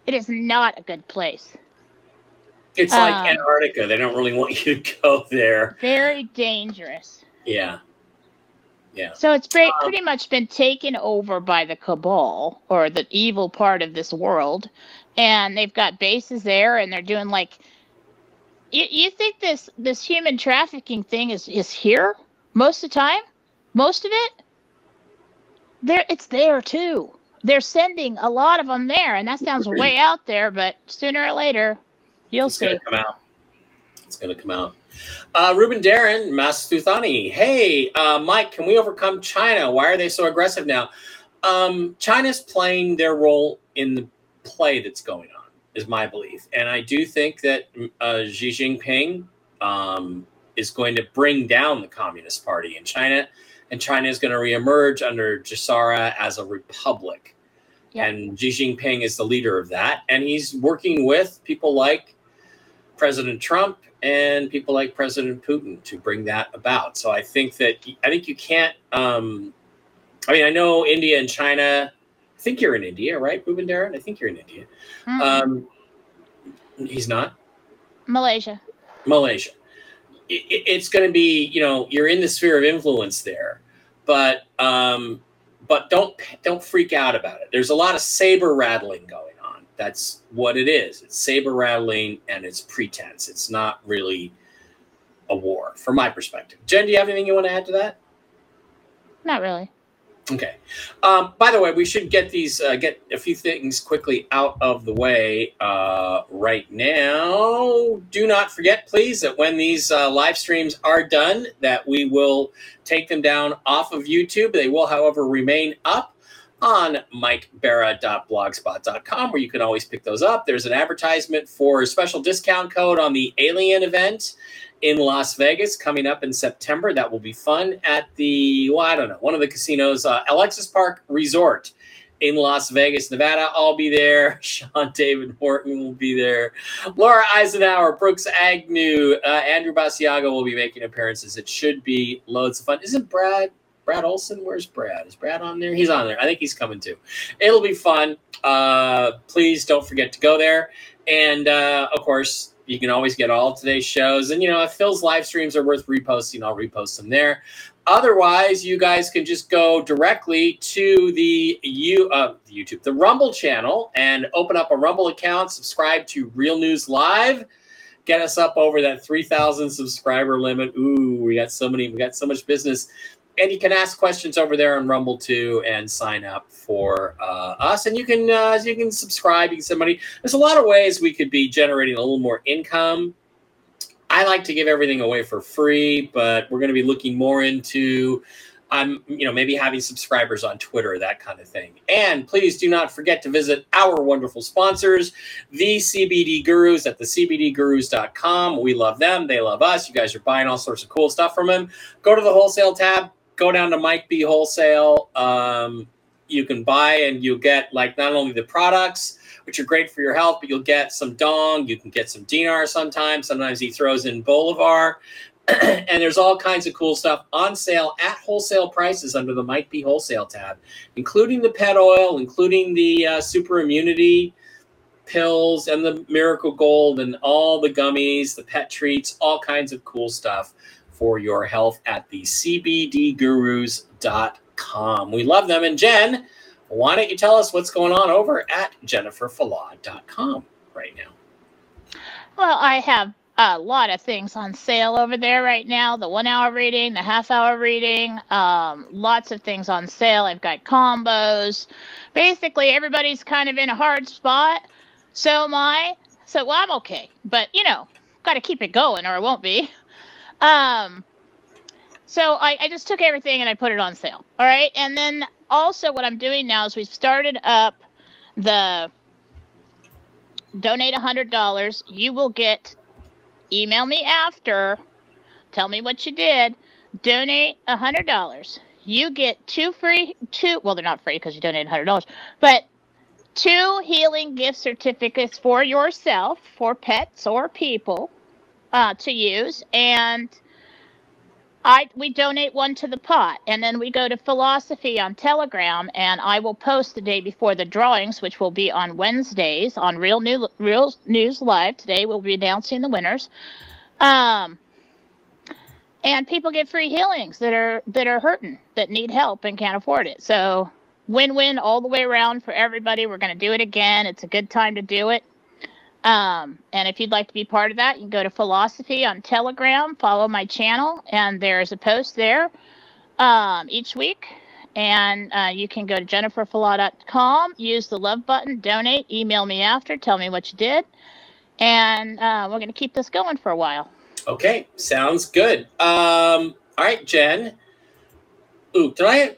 It is not a good place. It's like Um, Antarctica. They don't really want you to go there. Very dangerous. Yeah. Yeah. So it's pre- Um, pretty much been taken over by the cabal or the evil part of this world, and they've got bases there, and they're doing like. You, you think this this human trafficking thing is is here most of the time? Most of it. There, it's there too. They're sending a lot of them there, and that sounds way out there, but sooner or later, you'll It's see. gonna come out. It's gonna come out. Uh, Ruben Darren, Mastuthani. Hey, uh, Mike, can we overcome China? Why are they so aggressive now? Um, China's playing their role in the play that's going on, is my belief, and I do think that uh, Xi Jinping um, is going to bring down the Communist Party in China, and China is going to reemerge under GESARA as a republic. Yeah. And Xi Jinping is the leader of that, and he's working with people like President Trump and people like President Putin to bring that about. So I think that I think you can't. Um, I mean, I know India and China. I think you're in India, right, Ruben Darren? I think you're in India. Mm, Um, he's not. Malaysia. Malaysia. It, it- it's going to be, you know, you're in the sphere of influence there, but um, but don't don't freak out about it. There's a lot of saber rattling going. That's what it is. It's saber rattling and it's pretense. It's not really a war, from my perspective. Jen, do you have anything you want to add to that? Not really. Okay. Um, by the way, we should get these uh, get a few things quickly out of the way uh, right now. Do not forget, please, that when these uh, live streams are done, that we will take them down off of YouTube. They will, however, remain up on mikebara.blogspot.com, where you can always pick those up. There's an advertisement for a special discount code on the Alien event in Las Vegas coming up in September. That will be fun at the, well, I don't know, one of the casinos, uh, Alexis Park Resort in Las Vegas, Nevada. I'll be there. Sean David Morton will be there. Laura Eisenhower, Brooks Agnew, uh, Andrew Basiago will be making appearances. It should be loads of fun. Isn't Brad? Brad Olson, where's Brad? Is Brad on there? He's on there. I think he's coming too. It'll be fun. Uh, please don't forget to go there. And uh, of course, you can always get all today's shows. And you know, if Phil's live streams are worth reposting, I'll repost them there. Otherwise, you guys can just go directly to the you uh, YouTube, the Rumble channel, and open up a Rumble account. Subscribe to Real News Live. Get us up over that three thousand subscriber limit. Ooh, we got so many. We got so much business. And you can ask questions over there on Rumble too, and sign up for uh, us. And you can uh, you can subscribe. You can send money. There's a lot of ways we could be generating a little more income. I like to give everything away for free, but we're going to be looking more into I'm you know maybe having subscribers on Twitter that kind of thing. And please do not forget to visit our wonderful sponsors, the CBD Gurus at the CBDGurus.com. We love them, they love us. You guys are buying all sorts of cool stuff from them. Go to the wholesale tab, go down to Mike B Wholesale. Um, you can buy and you'll get like not only the products which are great for your health, but you'll get some dong. You can get some dinar sometimes. Sometimes he throws in bolivar. and there's all kinds of cool stuff on sale at wholesale prices under the Mike B Wholesale tab, including the pet oil, including the uh, super immunity pills and the miracle gold and all the gummies, the pet treats, all kinds of cool stuff for your health at the cbdgurus.com. We love them. And Jen, why don't you tell us what's going on over at jenniferfallaw.com right now? Well, I have a lot of things on sale over there right now. The one hour reading, the half hour reading, um, lots of things on sale. I've got combos. Basically, everybody's kind of in a hard spot. So am I. So, well, I'm okay. But, you know, got to keep it going or it won't be. Um, so I, I just took everything and I put it on sale. All right. And then also, what I'm doing now is we've started up the donate $100. You will get email me after, tell me what you did, donate a hundred dollars. You get two free, two. Well, they're not free because you donated hundred dollars, but two healing gift certificates for yourself, for pets or people, uh, to use, and I we donate one to the pot, and then we go to philosophy on Telegram, and I will post the day before the drawings, which will be on Wednesdays on Real New Real News Live. Today we'll be announcing the winners. Um, and people get free healings that are that are hurting, that need help and can't afford it. So win-win all the way around for everybody. We're going to do it again. It's a good time to do it. Um, and if you'd like to be part of that, you can go to Philosophy on Telegram, follow my channel, and there's a post there um, each week. And uh, you can go to jenniferfallaw.com, use the love button, donate, email me after, tell me what you did. And uh, we're going to keep this going for a while. Okay, sounds good. Um, all right, Jen. Ooh, did I?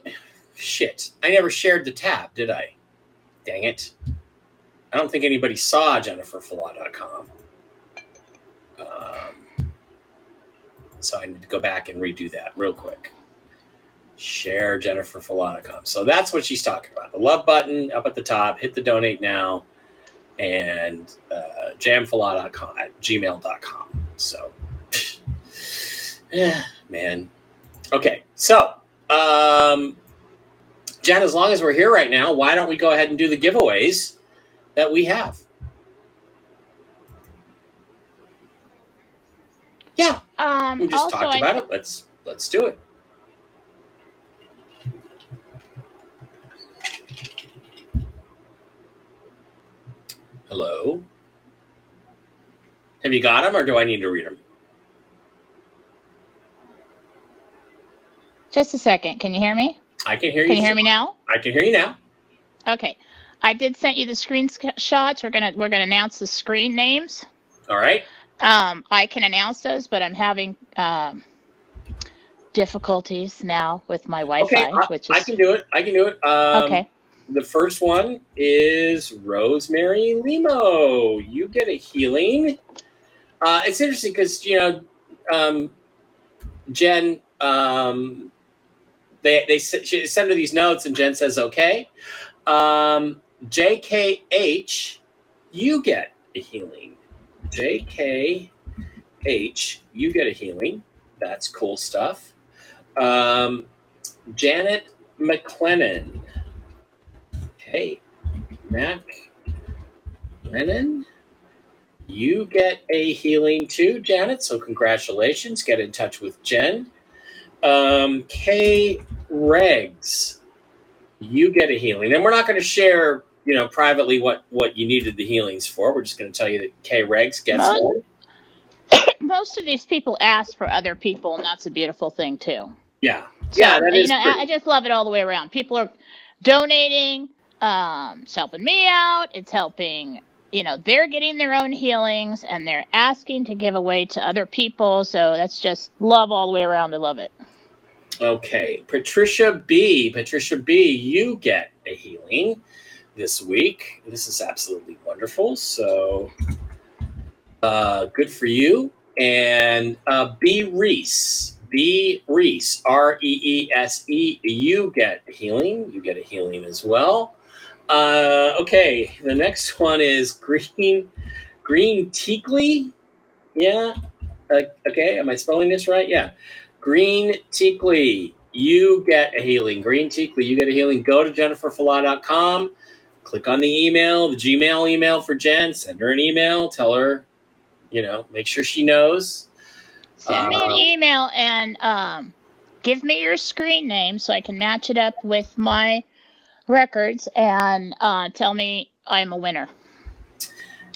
Shit, I never shared the tab, did I? Dang it. I don't think anybody saw jenniferfallaw.com. Um, so I need to go back and redo that real quick. Share jenniferfallaw.com. So that's what she's talking about. The love button up at the top, hit the donate now, and uh, at gmail.com. So, yeah, man. Okay, so um, Jen, as long as we're here right now, why don't we go ahead and do the giveaways that we have? Yeah, Um, we just talked I, about it. Let's let's do it. Hello. Have you got them, or do I need to read them? just a second. Can you hear me? I can hear you. Can you hear me now? I can hear you now. Okay. I did send you the screenshots. We're gonna we're gonna announce the screen names. All right. Um, I can announce those, but I'm having um, difficulties now with my Wi-Fi, Okay, I, which I can do it. I can do it. Um, okay. The first one is Rosemary Limo. You get a healing. Uh, it's interesting because you know, um, Jen. Um, they they s- she send her these notes, and Jen says, "Okay." Um, JKH, you get a healing. JKH, you get a healing. That's cool stuff. Um, Janet McLennan. Okay, Mac Lennon. You get a healing too, Janet. So congratulations. Get in touch with Jen. Um, K Regs. You get a healing. And we're not going to share, you know, privately what what you needed the healings for. We're just going to tell you that K Regs gets Mo- one. Most of these people ask for other people, and that's a beautiful thing too. Yeah. So, Yeah, that you is know, I. I just love it all the way around. People are donating. Um, it's helping me out. It's helping. You know, they're getting their own healings, and they're asking to give away to other people. So that's just love all the way around. I love it. Okay, Patricia B. Patricia B. You get a healing this week. This is absolutely wonderful. So, uh, good for you. And uh, B. Reese. B. Reese. R E E S E. You get healing. You get a healing as well. Uh, okay, the next one is Green Green Teakley. Yeah. Uh, okay, am I spelling this right? Yeah. Green Teakley, you get a healing. Green Teakley, you get a healing. Go to jenniferfallaw.com, click on the email, the Gmail email for Jen, send her an email, tell her, you know, make sure she knows. Send me an Uh, email and um, give me your screen name so I can match it up with my records and uh, tell me I'm a winner.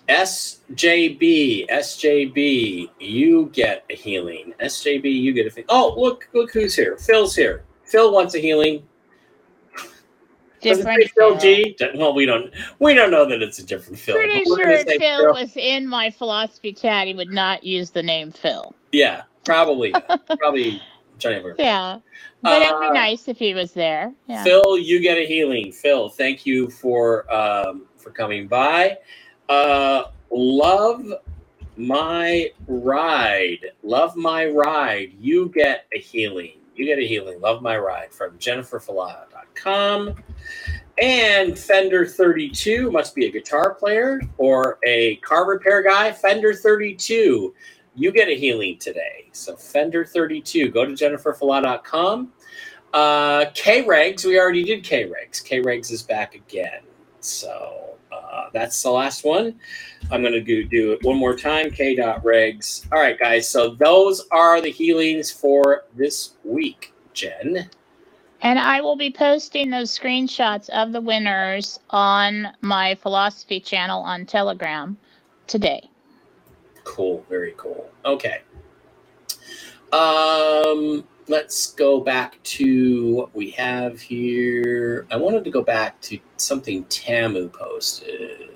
SJB, SJB, you get a healing. SJB, you get a thing. Oh, look, look who's here. Phil's here. Phil wants a healing. Does it Different. say Phil Phil. G? Well, we don't we don't know that it's a different Phil. Pretty sure gonna if say Phil was in my philosophy chat, he would not use the name Phil. Yeah, probably. probably Johnny Burke. Yeah, but it'd Uh, be nice if he was there. Yeah. Phil, you get a healing. Phil, thank you for um, for coming by. Uh, love my ride. Love my ride. You get a healing. You Get a Healing. Love My Ride from jenniferfallaw.com. And Fender 32 must be a guitar player or a car repair guy. Fender 32, you get a healing today. So Fender 32, go to jenniferfallaw.com. Uh, K-Regs, we already did K-Regs. K-Regs is back again. So uh, that's the last one. I'm going to do it one more time. K.regs. All right, guys. So those are the healings for this week, Jen. And I will be posting those screenshots of the winners on my philosophy channel on Telegram today. Cool. Very cool. Okay. Um, let's go back to what we have here. I wanted to go back to something Tamu posted.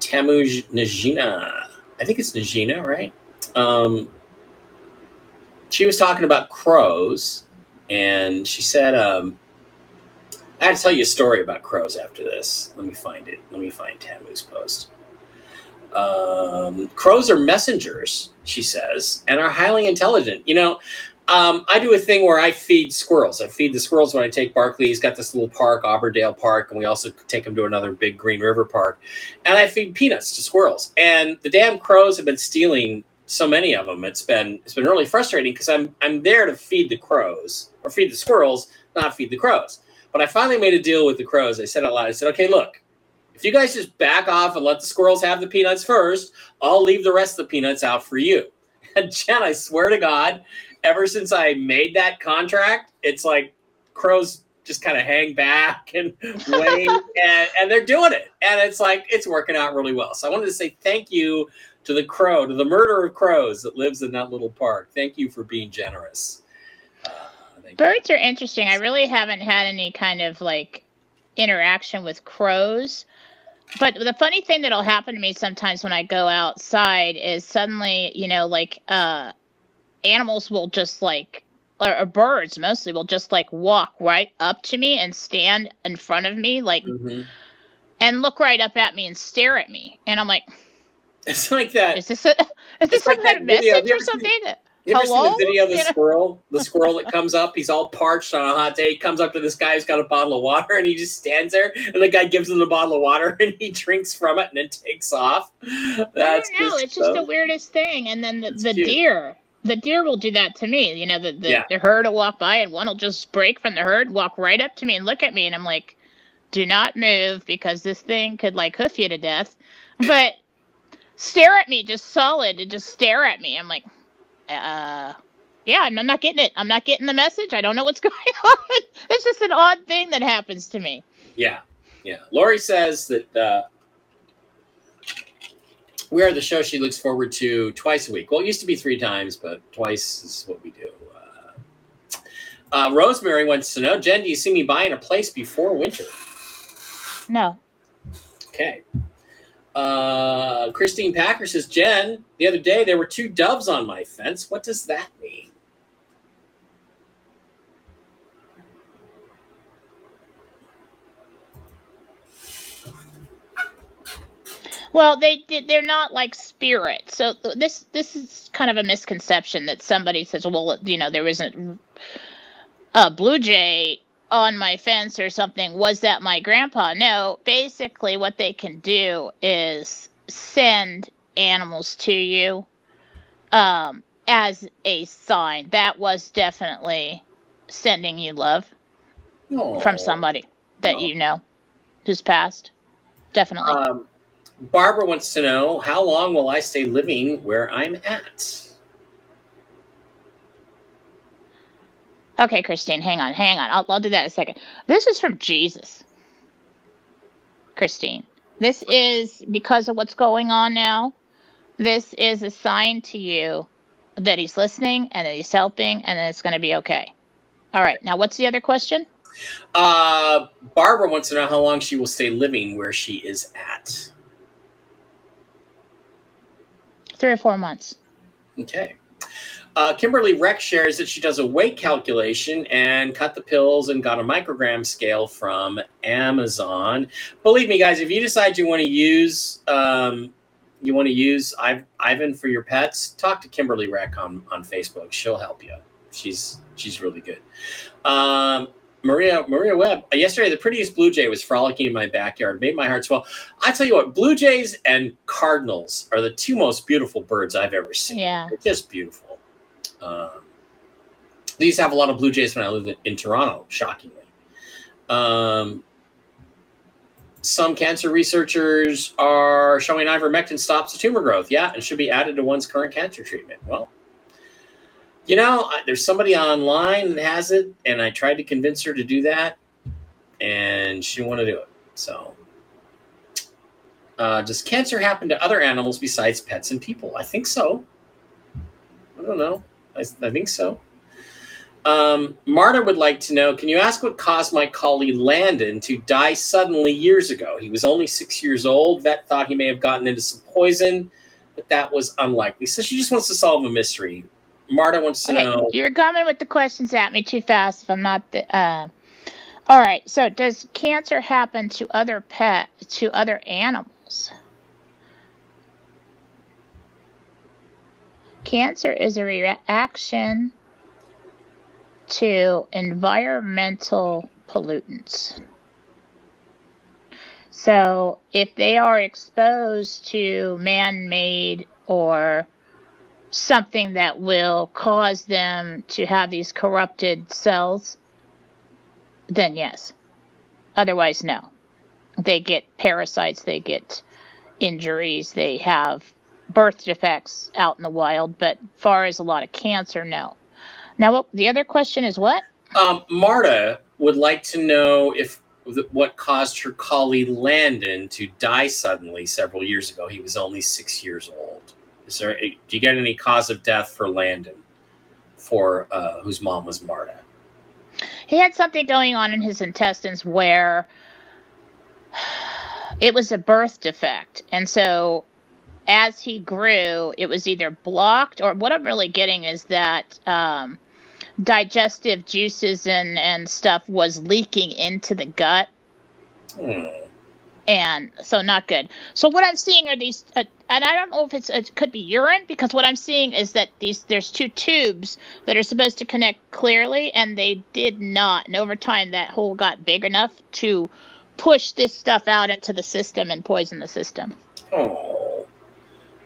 Tamu Najina. I think it's Najina, right? Um, she was talking about crows, and she said, um, I had to tell you a story about crows after this. Let me find it. Let me find Tamu's post. Um, crows are messengers, she says, and are highly intelligent. You know, um, I do a thing where I feed squirrels. I feed the squirrels when I take Barkley. He's got this little park, Auburndale Park, and we also take him to another big Green River Park. And I feed peanuts to squirrels. And the damn crows have been stealing so many of them. It's been it's been really frustrating because I'm I'm there to feed the crows or feed the squirrels, not feed the crows. But I finally made a deal with the crows. I said out loud, I said, okay, look, if you guys just back off and let the squirrels have the peanuts first, I'll leave the rest of the peanuts out for you. And Jen, I swear to God, ever since I made that contract, it's like crows just kind of hang back and wait, and, and they're doing it. And it's like, it's working out really well. So I wanted to say thank you to the crow, to the murder of crows that lives in that little park. Thank you for being generous. Uh, Birds are interesting. I really haven't had any kind of like interaction with crows. But the funny thing that'll happen to me sometimes when I go outside is suddenly, you know, like uh animals will just like or, or, birds mostly will just like walk right up to me and stand in front of me like mm-hmm. and look right up at me and stare at me and i'm like it's like that is this a is this like kind of message or something you ever Hello? seen the video of the squirrel? The squirrel that comes up, he's all parched on a hot day. He comes up to this guy who's got a bottle of water and he just stands there and the guy gives him the bottle of water and he drinks from it and then takes off. That's I don't know. It's just the weirdest thing. And then the, the deer the deer will do that to me. You know, the the, yeah. the herd will walk by and one will just break from the herd, walk right up to me and look at me, and I'm like, "Do not move because this thing could like hoof you to death." But stare at me, just solid, and just stare at me. I'm like, uh, yeah, I'm not getting it. I'm not getting the message. I don't know what's going on. it's just an odd thing that happens to me. Yeah, yeah. Lori says that uh, we are the show she looks forward to twice a week. Well, it used to be three times, but twice is what we do. Uh, uh, Rosemary wants to know, Jen, do you see me buying a place before winter? No. Okay. Uh, Christine Packer says, Jen, the other day there were two doves on my fence. What does that mean? Well, they they're not like spirits. So this this is kind of a misconception that somebody says, well, you know, there isn't a blue jay on my fence or something. Was that my grandpa? No. Basically, what they can do is send animals to you um, as a sign. That was definitely sending you love Aww. from somebody that Aww. you know who's passed. Definitely. Um, Barbara wants to know how long will I stay living where I'm at? Okay, Christine, hang on, hang on. I'll, I'll do that in a second. This is from Jesus, Christine. This is because of what's going on now. This is a sign to you that he's listening and that he's helping and that it's going to be okay. All right. Now, what's the other question? Uh, Barbara wants to know how long she will stay living where she is at. Three or four months. Okay. Uh, Kimberly Reck shares that she does a weight calculation and cut the pills and got a microgram scale from Amazon. Believe me, guys, if you decide you want to use um, you want to use Ivan for your pets, talk to Kimberly Reck on, on Facebook. She'll help you. she's she's really good. Um, Maria Maria Webb. uh, Yesterday, the prettiest blue jay was frolicking in my backyard. Made my heart swell. I tell you what, blue jays and cardinals are the two most beautiful birds I've ever seen. Yeah. They're just beautiful. Um, they used to have a lot of blue jays when I lived in, in Toronto. Shockingly. Um, some cancer researchers are showing ivermectin stops the tumor growth. Yeah, and should be added to one's current cancer treatment. Well, you know, there's somebody online that has it, and I tried to convince her to do that, and she didn't want to do it. So, uh, does cancer happen to other animals besides pets and people? I think so. I don't know. I, I think so. Um, Marta would like to know Can you ask what caused my collie Landon to die suddenly years ago? He was only six years old. Vet thought he may have gotten into some poison, but that was unlikely. So she just wants to solve a mystery. Marta wants to Okay, know. you're coming with the questions at me too fast. If I'm not the. Uh... All right. So, does cancer happen to other pet to other animals? Cancer is a reaction to environmental pollutants. So, if they are exposed to man made or something that will cause them to have these corrupted cells, then yes. Otherwise, no. They get parasites, they get injuries, they have birth defects out in the wild, but far as a lot of cancer, no. Now, what, the other question is what? Um, Marta would like to know if what caused her collie Landon to die suddenly several years ago. He was only six years old. Is there? Do you get any cause of death for Landon, for uh, whose mom was Marta? He had something going on in his intestines where it was a birth defect. And so as he grew, it was either blocked or what I'm really getting is that um, digestive juices and, and stuff was leaking into the gut. Hmm. And so not good. So what I'm seeing are these, uh, and I don't know if it's it could be urine because what I'm seeing is that these there's two tubes that are supposed to connect clearly, and they did not. And over time, that hole got big enough to push this stuff out into the system and poison the system. Oh,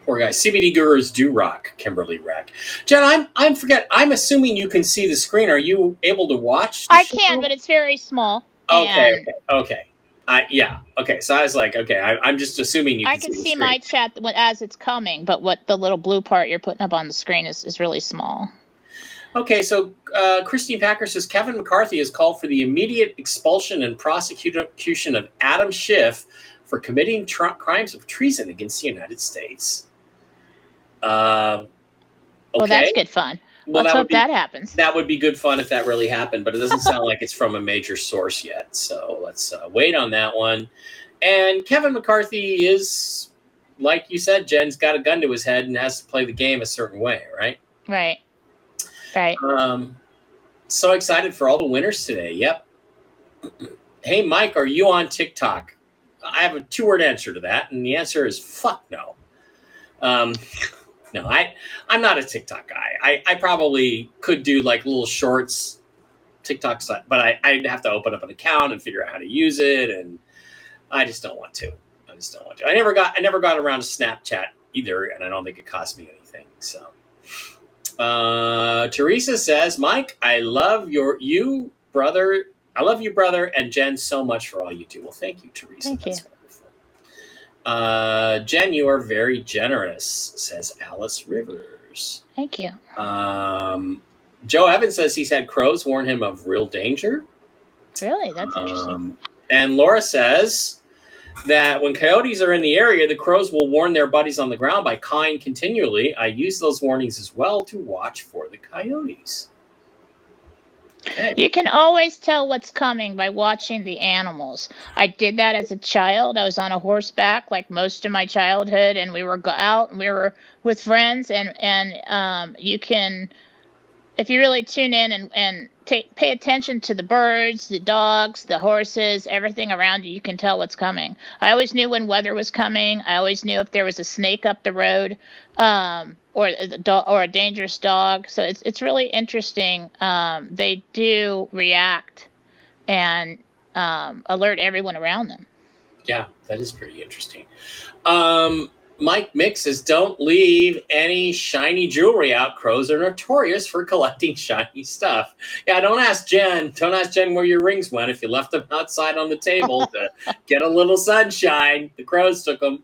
poor guy. CBD gurus do rock. Kimberly Rack. Jen, I'm I'm forget. I'm assuming you can see the screen. Are you able to watch? I show? can, but it's very small. Okay. and Okay. Okay. I yeah. Okay. So I was like, okay. I, I'm just assuming you. Can I can see screen. my chat as it's coming, but what the little blue part you're putting up on the screen is, is really small. Okay, so uh, Christine Packer says Kevin McCarthy has called for the immediate expulsion and prosecution of Adam Schiff for committing tr- crimes of treason against the United States. Uh, okay, Well, that's good fun. Well, Let's hope be that happens. that would be good fun if that really happened, but it doesn't sound like it's from a major source yet. So let's uh, wait on that one. And Kevin McCarthy is, like you said, Jen's got a gun to his head and has to play the game a certain way, right? Right. Right. Um, so excited for all the winners today. Yep. Hey, Mike, are you on TikTok? I have a two word answer to that, and the answer is fuck no. Um, no, I I'm not a TikTok guy. I, I probably could do like little shorts, TikTok stuff, but I I'd have to open up an account and figure out how to use it, and I just don't want to. I just don't want to. I never got I never got around to Snapchat either, and I don't think it cost me anything. So. Uh, Teresa says, Mike, I love your you brother. I love you, brother, and Jen so much for all you do. Well, thank you, Teresa. Thank That's wonderful. Uh, Jen, you are very generous, says Alice Rivers. Thank you. Um, Joe Evans says he's had crows warn him of real danger. Really? That's interesting. Um, and Laura says that when coyotes are in the area, the crows will warn their buddies on the ground by cawing continually. I use those warnings as well to watch for the coyotes. You can always tell what's coming by watching the animals. I did that as a child. I was on a horseback like most of my childhood, and we were out and we were with friends, and and um, you can if you really tune in and, and take, pay attention to the birds, the dogs, the horses, everything around you, you can tell what's coming. I always knew when weather was coming. I always knew if there was a snake up the road, um, or a dog, or a dangerous dog. So it's it's really interesting. Um, they do react and um, alert everyone around them. Yeah, that is pretty interesting. Um, Mike Mix says, "Don't leave any shiny jewelry out. Crows are notorious for collecting shiny stuff." Yeah, don't ask Jen. Don't ask Jen where your rings went if you left them outside on the table to get a little sunshine. The crows took them.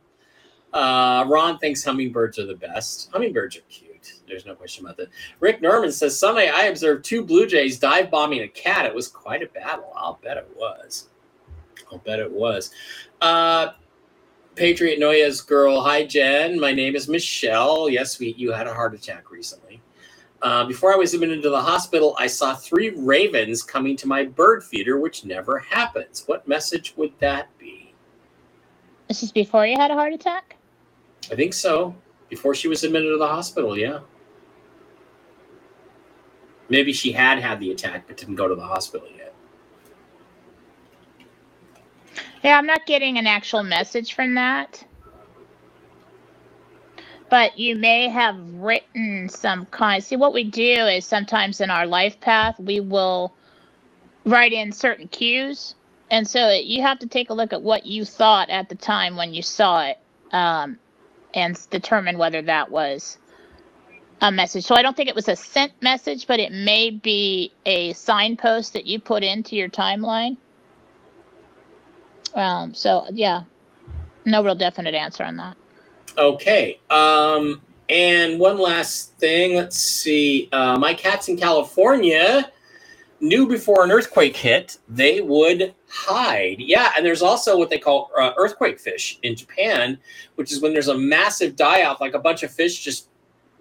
Uh, Ron thinks hummingbirds are the best. Hummingbirds are cute. There's no question about that. Rick Norman says, "Sunday I observed two blue jays dive bombing a cat. It was quite a battle. I'll bet it was. I'll bet it was." Uh, Patriot Noya's girl. Hi, Jen. My name is Michelle. Yes, sweet. You had a heart attack recently. Uh, before I was admitted to the hospital, I saw three ravens coming to my bird feeder, which never happens. What message would that be? This is before you had a heart attack? I think so. Before she was admitted to the hospital, yeah. Maybe she had had the attack but didn't go to the hospital yet. Yeah, I'm not getting an actual message from that. But you may have written some kind. See, what we do is sometimes in our life path, we will write in certain cues. And so you have to take a look at what you thought at the time when you saw it um, and determine whether that was a message. So I don't think it was a sent message, but it may be a signpost that you put into your timeline. Um, so yeah, no real definite answer on that. Okay. Um, and one last thing. Let's see. Uh, my cats in California knew before an earthquake hit they would hide. Yeah, and there's also what they call uh, earthquake fish in Japan, which is when there's a massive die off, like a bunch of fish just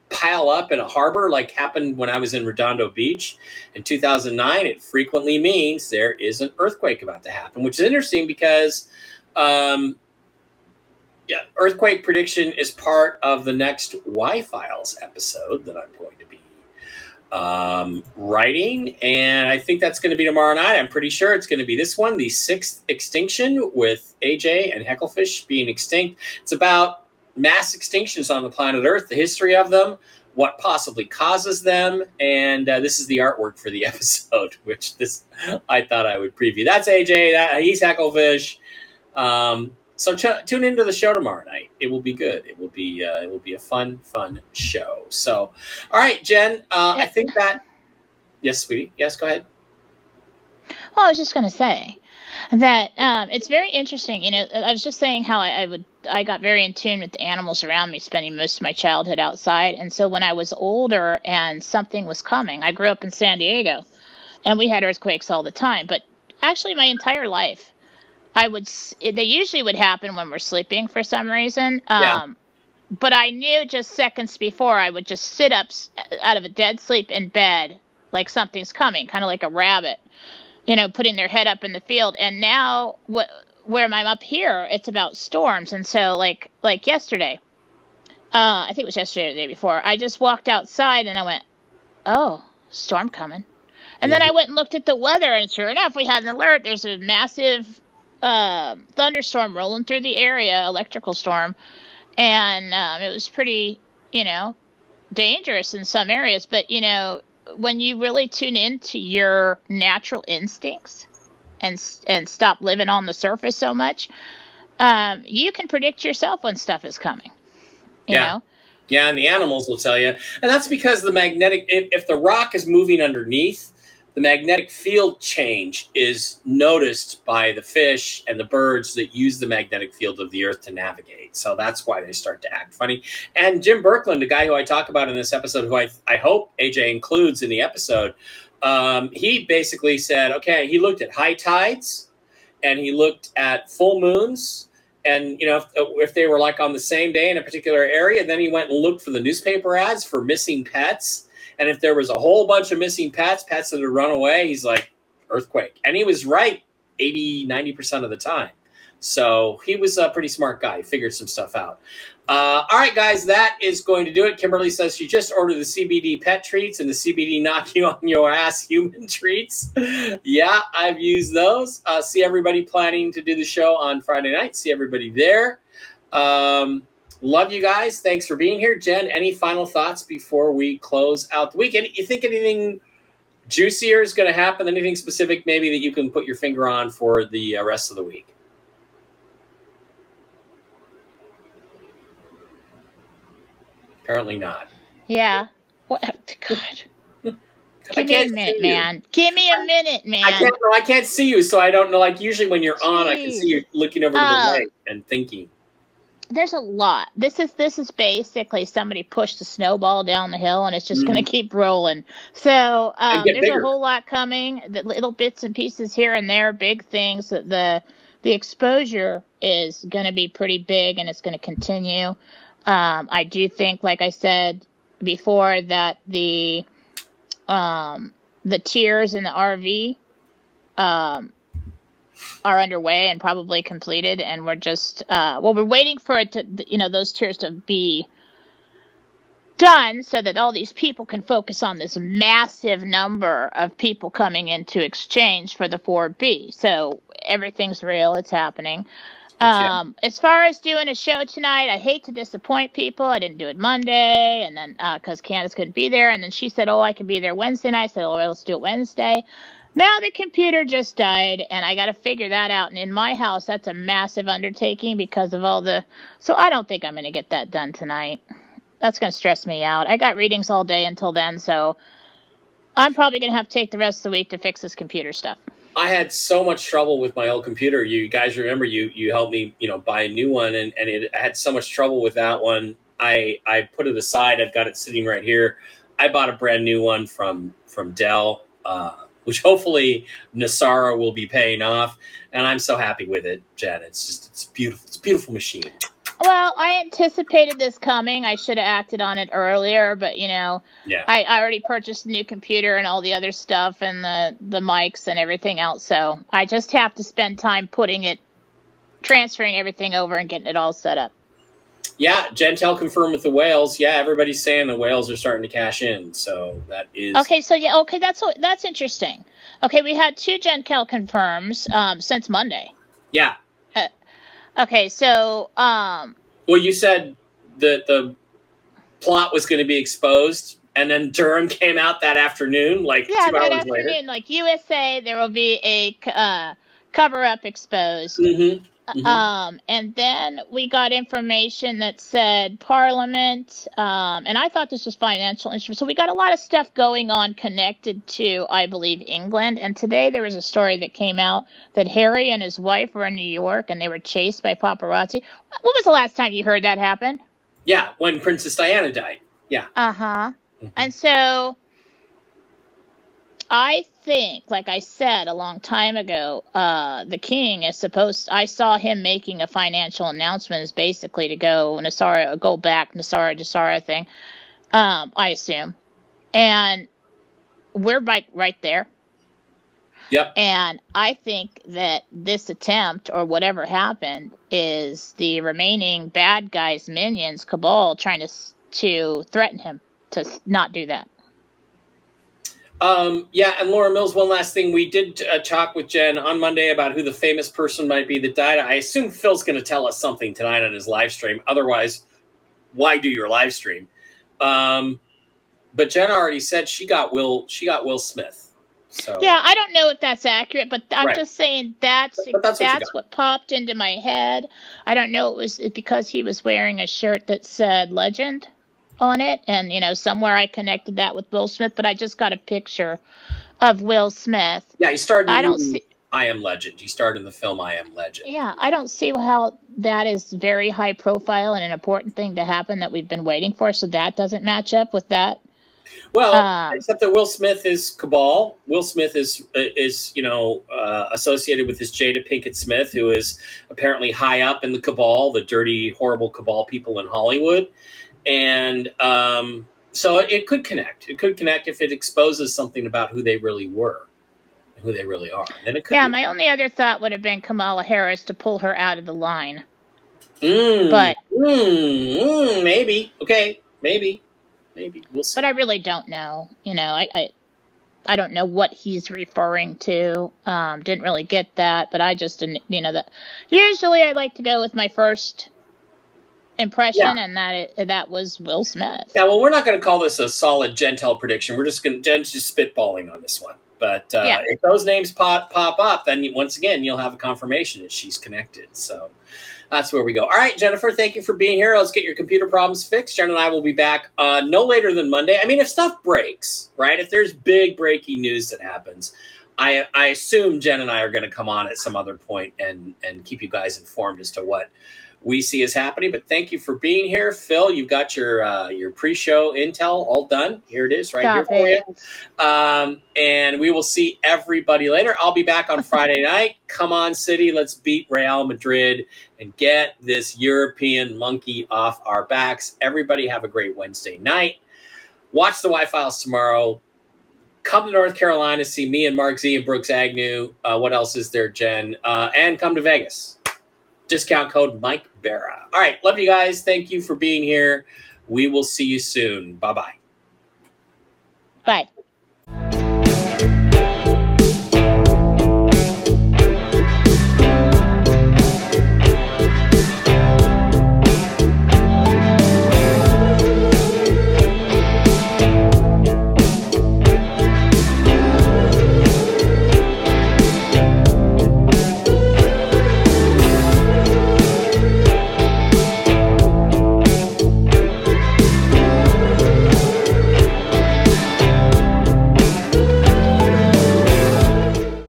pile up in a harbor, like happened when I was in Redondo Beach in 2009. It frequently means there is an earthquake about to happen, which is interesting because. Um, yeah, earthquake prediction is part of the next Y Files episode that I'm going to be um, writing, and I think that's going to be tomorrow night. I'm pretty sure it's going to be this one, the sixth extinction, with AJ and Hecklefish being extinct. It's about mass extinctions on the planet Earth, the history of them, what possibly causes them, and uh, this is the artwork for the episode, which this I thought I would preview. That's AJ. That, he's Hecklefish. Um, so ch- tune into the show tomorrow night. It will be good. It will be uh, it will be a fun fun show. So, all right, Jen. Uh, I think that. Yes, sweetie. Yes, go ahead. Well, I was just going to say that um, it's very interesting. You know, I was just saying how I, I would I got very in tune with the animals around me, spending most of my childhood outside. And so when I was older and something was coming, I grew up in San Diego, and we had earthquakes all the time. But actually, my entire life I would. They usually would happen when we're sleeping for some reason. Yeah. Um, but I knew just seconds before I would just sit up out of a dead sleep in bed like something's coming, kind of like a rabbit, you know, putting their head up in the field. And now, what where I'm up here, it's about storms. And so, like like yesterday, uh, I think it was yesterday or the day before, I just walked outside and I went, "Oh, storm coming." And then I went and looked at the weather, and sure enough, we had an alert. There's a massive uh, thunderstorm rolling through the area, electrical storm, and um, it was pretty, you know, dangerous in some areas. But you know, when you really tune into your natural instincts and and stop living on the surface so much, um, you can predict yourself when stuff is coming. You Yeah. know, Yeah, and the animals will tell you, and that's because the magnetic. If, if the rock is moving underneath, the magnetic field change is noticed by the fish and the birds that use the magnetic field of the earth to navigate. So that's why they start to act funny. And Jim Berkland, the guy who I talk about in this episode, who I, I hope AJ includes in the episode, um, he basically said, okay, he looked at high tides and he looked at full moons. And you know, if, if they were like on the same day in a particular area, then he went and looked for the newspaper ads for missing pets. And if there was a whole bunch of missing pets, pets that had run away, he's like, earthquake. And he was right 80, 90% of the time. So he was a pretty smart guy. He figured some stuff out. Uh, all right, guys, that is going to do it. Kimberly says she just ordered the CBD pet treats and the CBD knock you on your ass human treats. yeah, I've used those. Uh, see everybody planning to do the show on Friday night. See everybody there. Um, love you guys. Thanks for being here. Jen, any final thoughts before we close out the weekend? You think anything juicier is going to happen? Anything specific maybe that you can put your finger on for the uh, rest of the week? Apparently not. Yeah. What? God. Give me a minute, man. Give me a minute, man. I can't. No, I can't see you, so I don't know. Like usually when you're on, I can see you looking over to the Oh. right and thinking. There's a lot. This is this is basically somebody pushed a snowball down the hill, and it's just going to keep rolling. So um, there's bigger. a whole lot coming. The little bits and pieces here and there, big things. That the the exposure is going to be pretty big, and it's going to continue. Um, I do think, like I said before, that the um, the tiers in the RV um, are underway and probably completed, and we're just uh, well, we're waiting for it to you know those tiers to be done so that all these people can focus on this massive number of people coming into exchange for the 4B. So everything's real, it's happening. Yeah. Um, as far as doing a show tonight, I hate to disappoint people. I didn't do it Monday, and then because Candace couldn't be there, and then she said, "Oh, I can be there Wednesday." night." I said, "Oh, well, let's do it Wednesday." Now the computer just died, and I got to figure that out. And in my house, that's a massive undertaking because of all the. So I don't think I'm going to get that done tonight. That's going to stress me out. I got readings all day until then, so I'm probably going to have to take the rest of the week to fix this computer stuff. I had so much trouble with my old computer. You guys remember you you helped me, you know, buy a new one, and and it I had so much trouble with that one. I I put it aside. I've got it sitting right here. I bought a brand new one from from Dell, uh, which hopefully NESARA will be paying off, and I'm so happy with it, Jen. It's just it's beautiful. It's a beautiful machine. Well, I anticipated this coming. I should have acted on it earlier, but you know, Yeah. I, I already purchased a new computer and all the other stuff and the the mics and everything else. So I just have to spend time putting it, transferring everything over and getting it all set up. Yeah, Gentel confirmed with the whales. Yeah, everybody's saying the whales are starting to cash in. So that is Okay, so yeah, okay, that's that's interesting. Okay, we had two Gentel confirms um, since Monday. Yeah. Okay, so um, Well, you said that the plot was going to be exposed, and then Durham came out that afternoon, like yeah, two that hours later. afternoon, like USA, there will be a uh, cover up exposed. hmm Mhm. Um, and then we got information that said Parliament, um, and I thought this was financial instruments. So we got a lot of stuff going on connected to, I believe, England. And today there was a story that came out that Harry and his wife were in New York and they were chased by paparazzi. When was the last time you heard that happen? Yeah, when Princess Diana died. Yeah. Uh huh. Mhm. And so I think, like I said a long time ago, uh, the king is supposed. I saw him making a financial announcement, is basically to go NESARA, go back NESARA NESARA thing. Um, I assume, and we're right right there. Yep. And I think that this attempt or whatever happened is the remaining bad guys, minions, cabal, trying to to threaten him to not do that. Um, yeah, and Laura Mills. One last thing, we did uh, talk with Jen on Monday about who the famous person might be that died. I assume Phil's going to tell us something tonight on his live stream. Otherwise, why do your live stream? Um, but Jen already said she got Will. She got Will Smith. So Yeah, I don't know if that's accurate, but I'm Right. just saying that's But- that's that's, what you what popped into my head. I don't know it was because he was wearing a shirt that said legend on it and you know somewhere I connected that with Will Smith, but I just got a picture of Will Smith. yeah, he started. I don't see I Am Legend. He starred in the film I Am Legend. yeah, I don't see how that is very high profile and an important thing to happen that we've been waiting for, so that doesn't match up with that. Well, Um, except that Will Smith is Cabal. Will Smith is is you know uh, associated with this Jada Pinkett Smith, who is apparently high up in the Cabal, the dirty, horrible Cabal people in Hollywood, and um, so it could connect. It could connect if it exposes something about who they really were. who they really are. Then it could Yeah, be. my only other thought would have been Kamala Harris to pull her out of the line. Mm, but- mm, mm, maybe. Okay, maybe, maybe we'll see. But I really don't know. You know, I I, I don't know what he's referring to. Um, didn't really get that, but I just didn't. You know that usually I like to go with my first impression, and that it, that was Will Smith. Yeah, well, we're not going to call this a solid Gentel prediction. We're just going to Jen's just spitballing on this one. But uh, Yeah. if those names pop pop up, then you, once again you'll have a confirmation that she's connected. So that's where we go. All right, Jennifer, thank you for being here. Let's get your computer problems fixed. Jen and I will be back uh, no later than Monday. I mean, if stuff breaks, right? If there's big breaking news that happens, I I assume Jen and I are going to come on at some other point and and keep you guys informed as to what we see is happening. But thank you for being here, Phil. You've got your uh, your pre-show intel all done. Here it is, right here Stop for you. Um, and we will see everybody later. I'll be back on Friday night. Come on, City. Let's beat Real Madrid and get this European monkey off our backs. Everybody have a great Wednesday night. Watch the Why Files tomorrow. Come to North Carolina, see me and Mark Z and Brooks Agnew. Uh, what else is there, Jen? Uh, and come to Vegas. Discount code Mike Bara. All right. Love you guys. Thank you for being here. We will see you soon. Bye bye. Bye.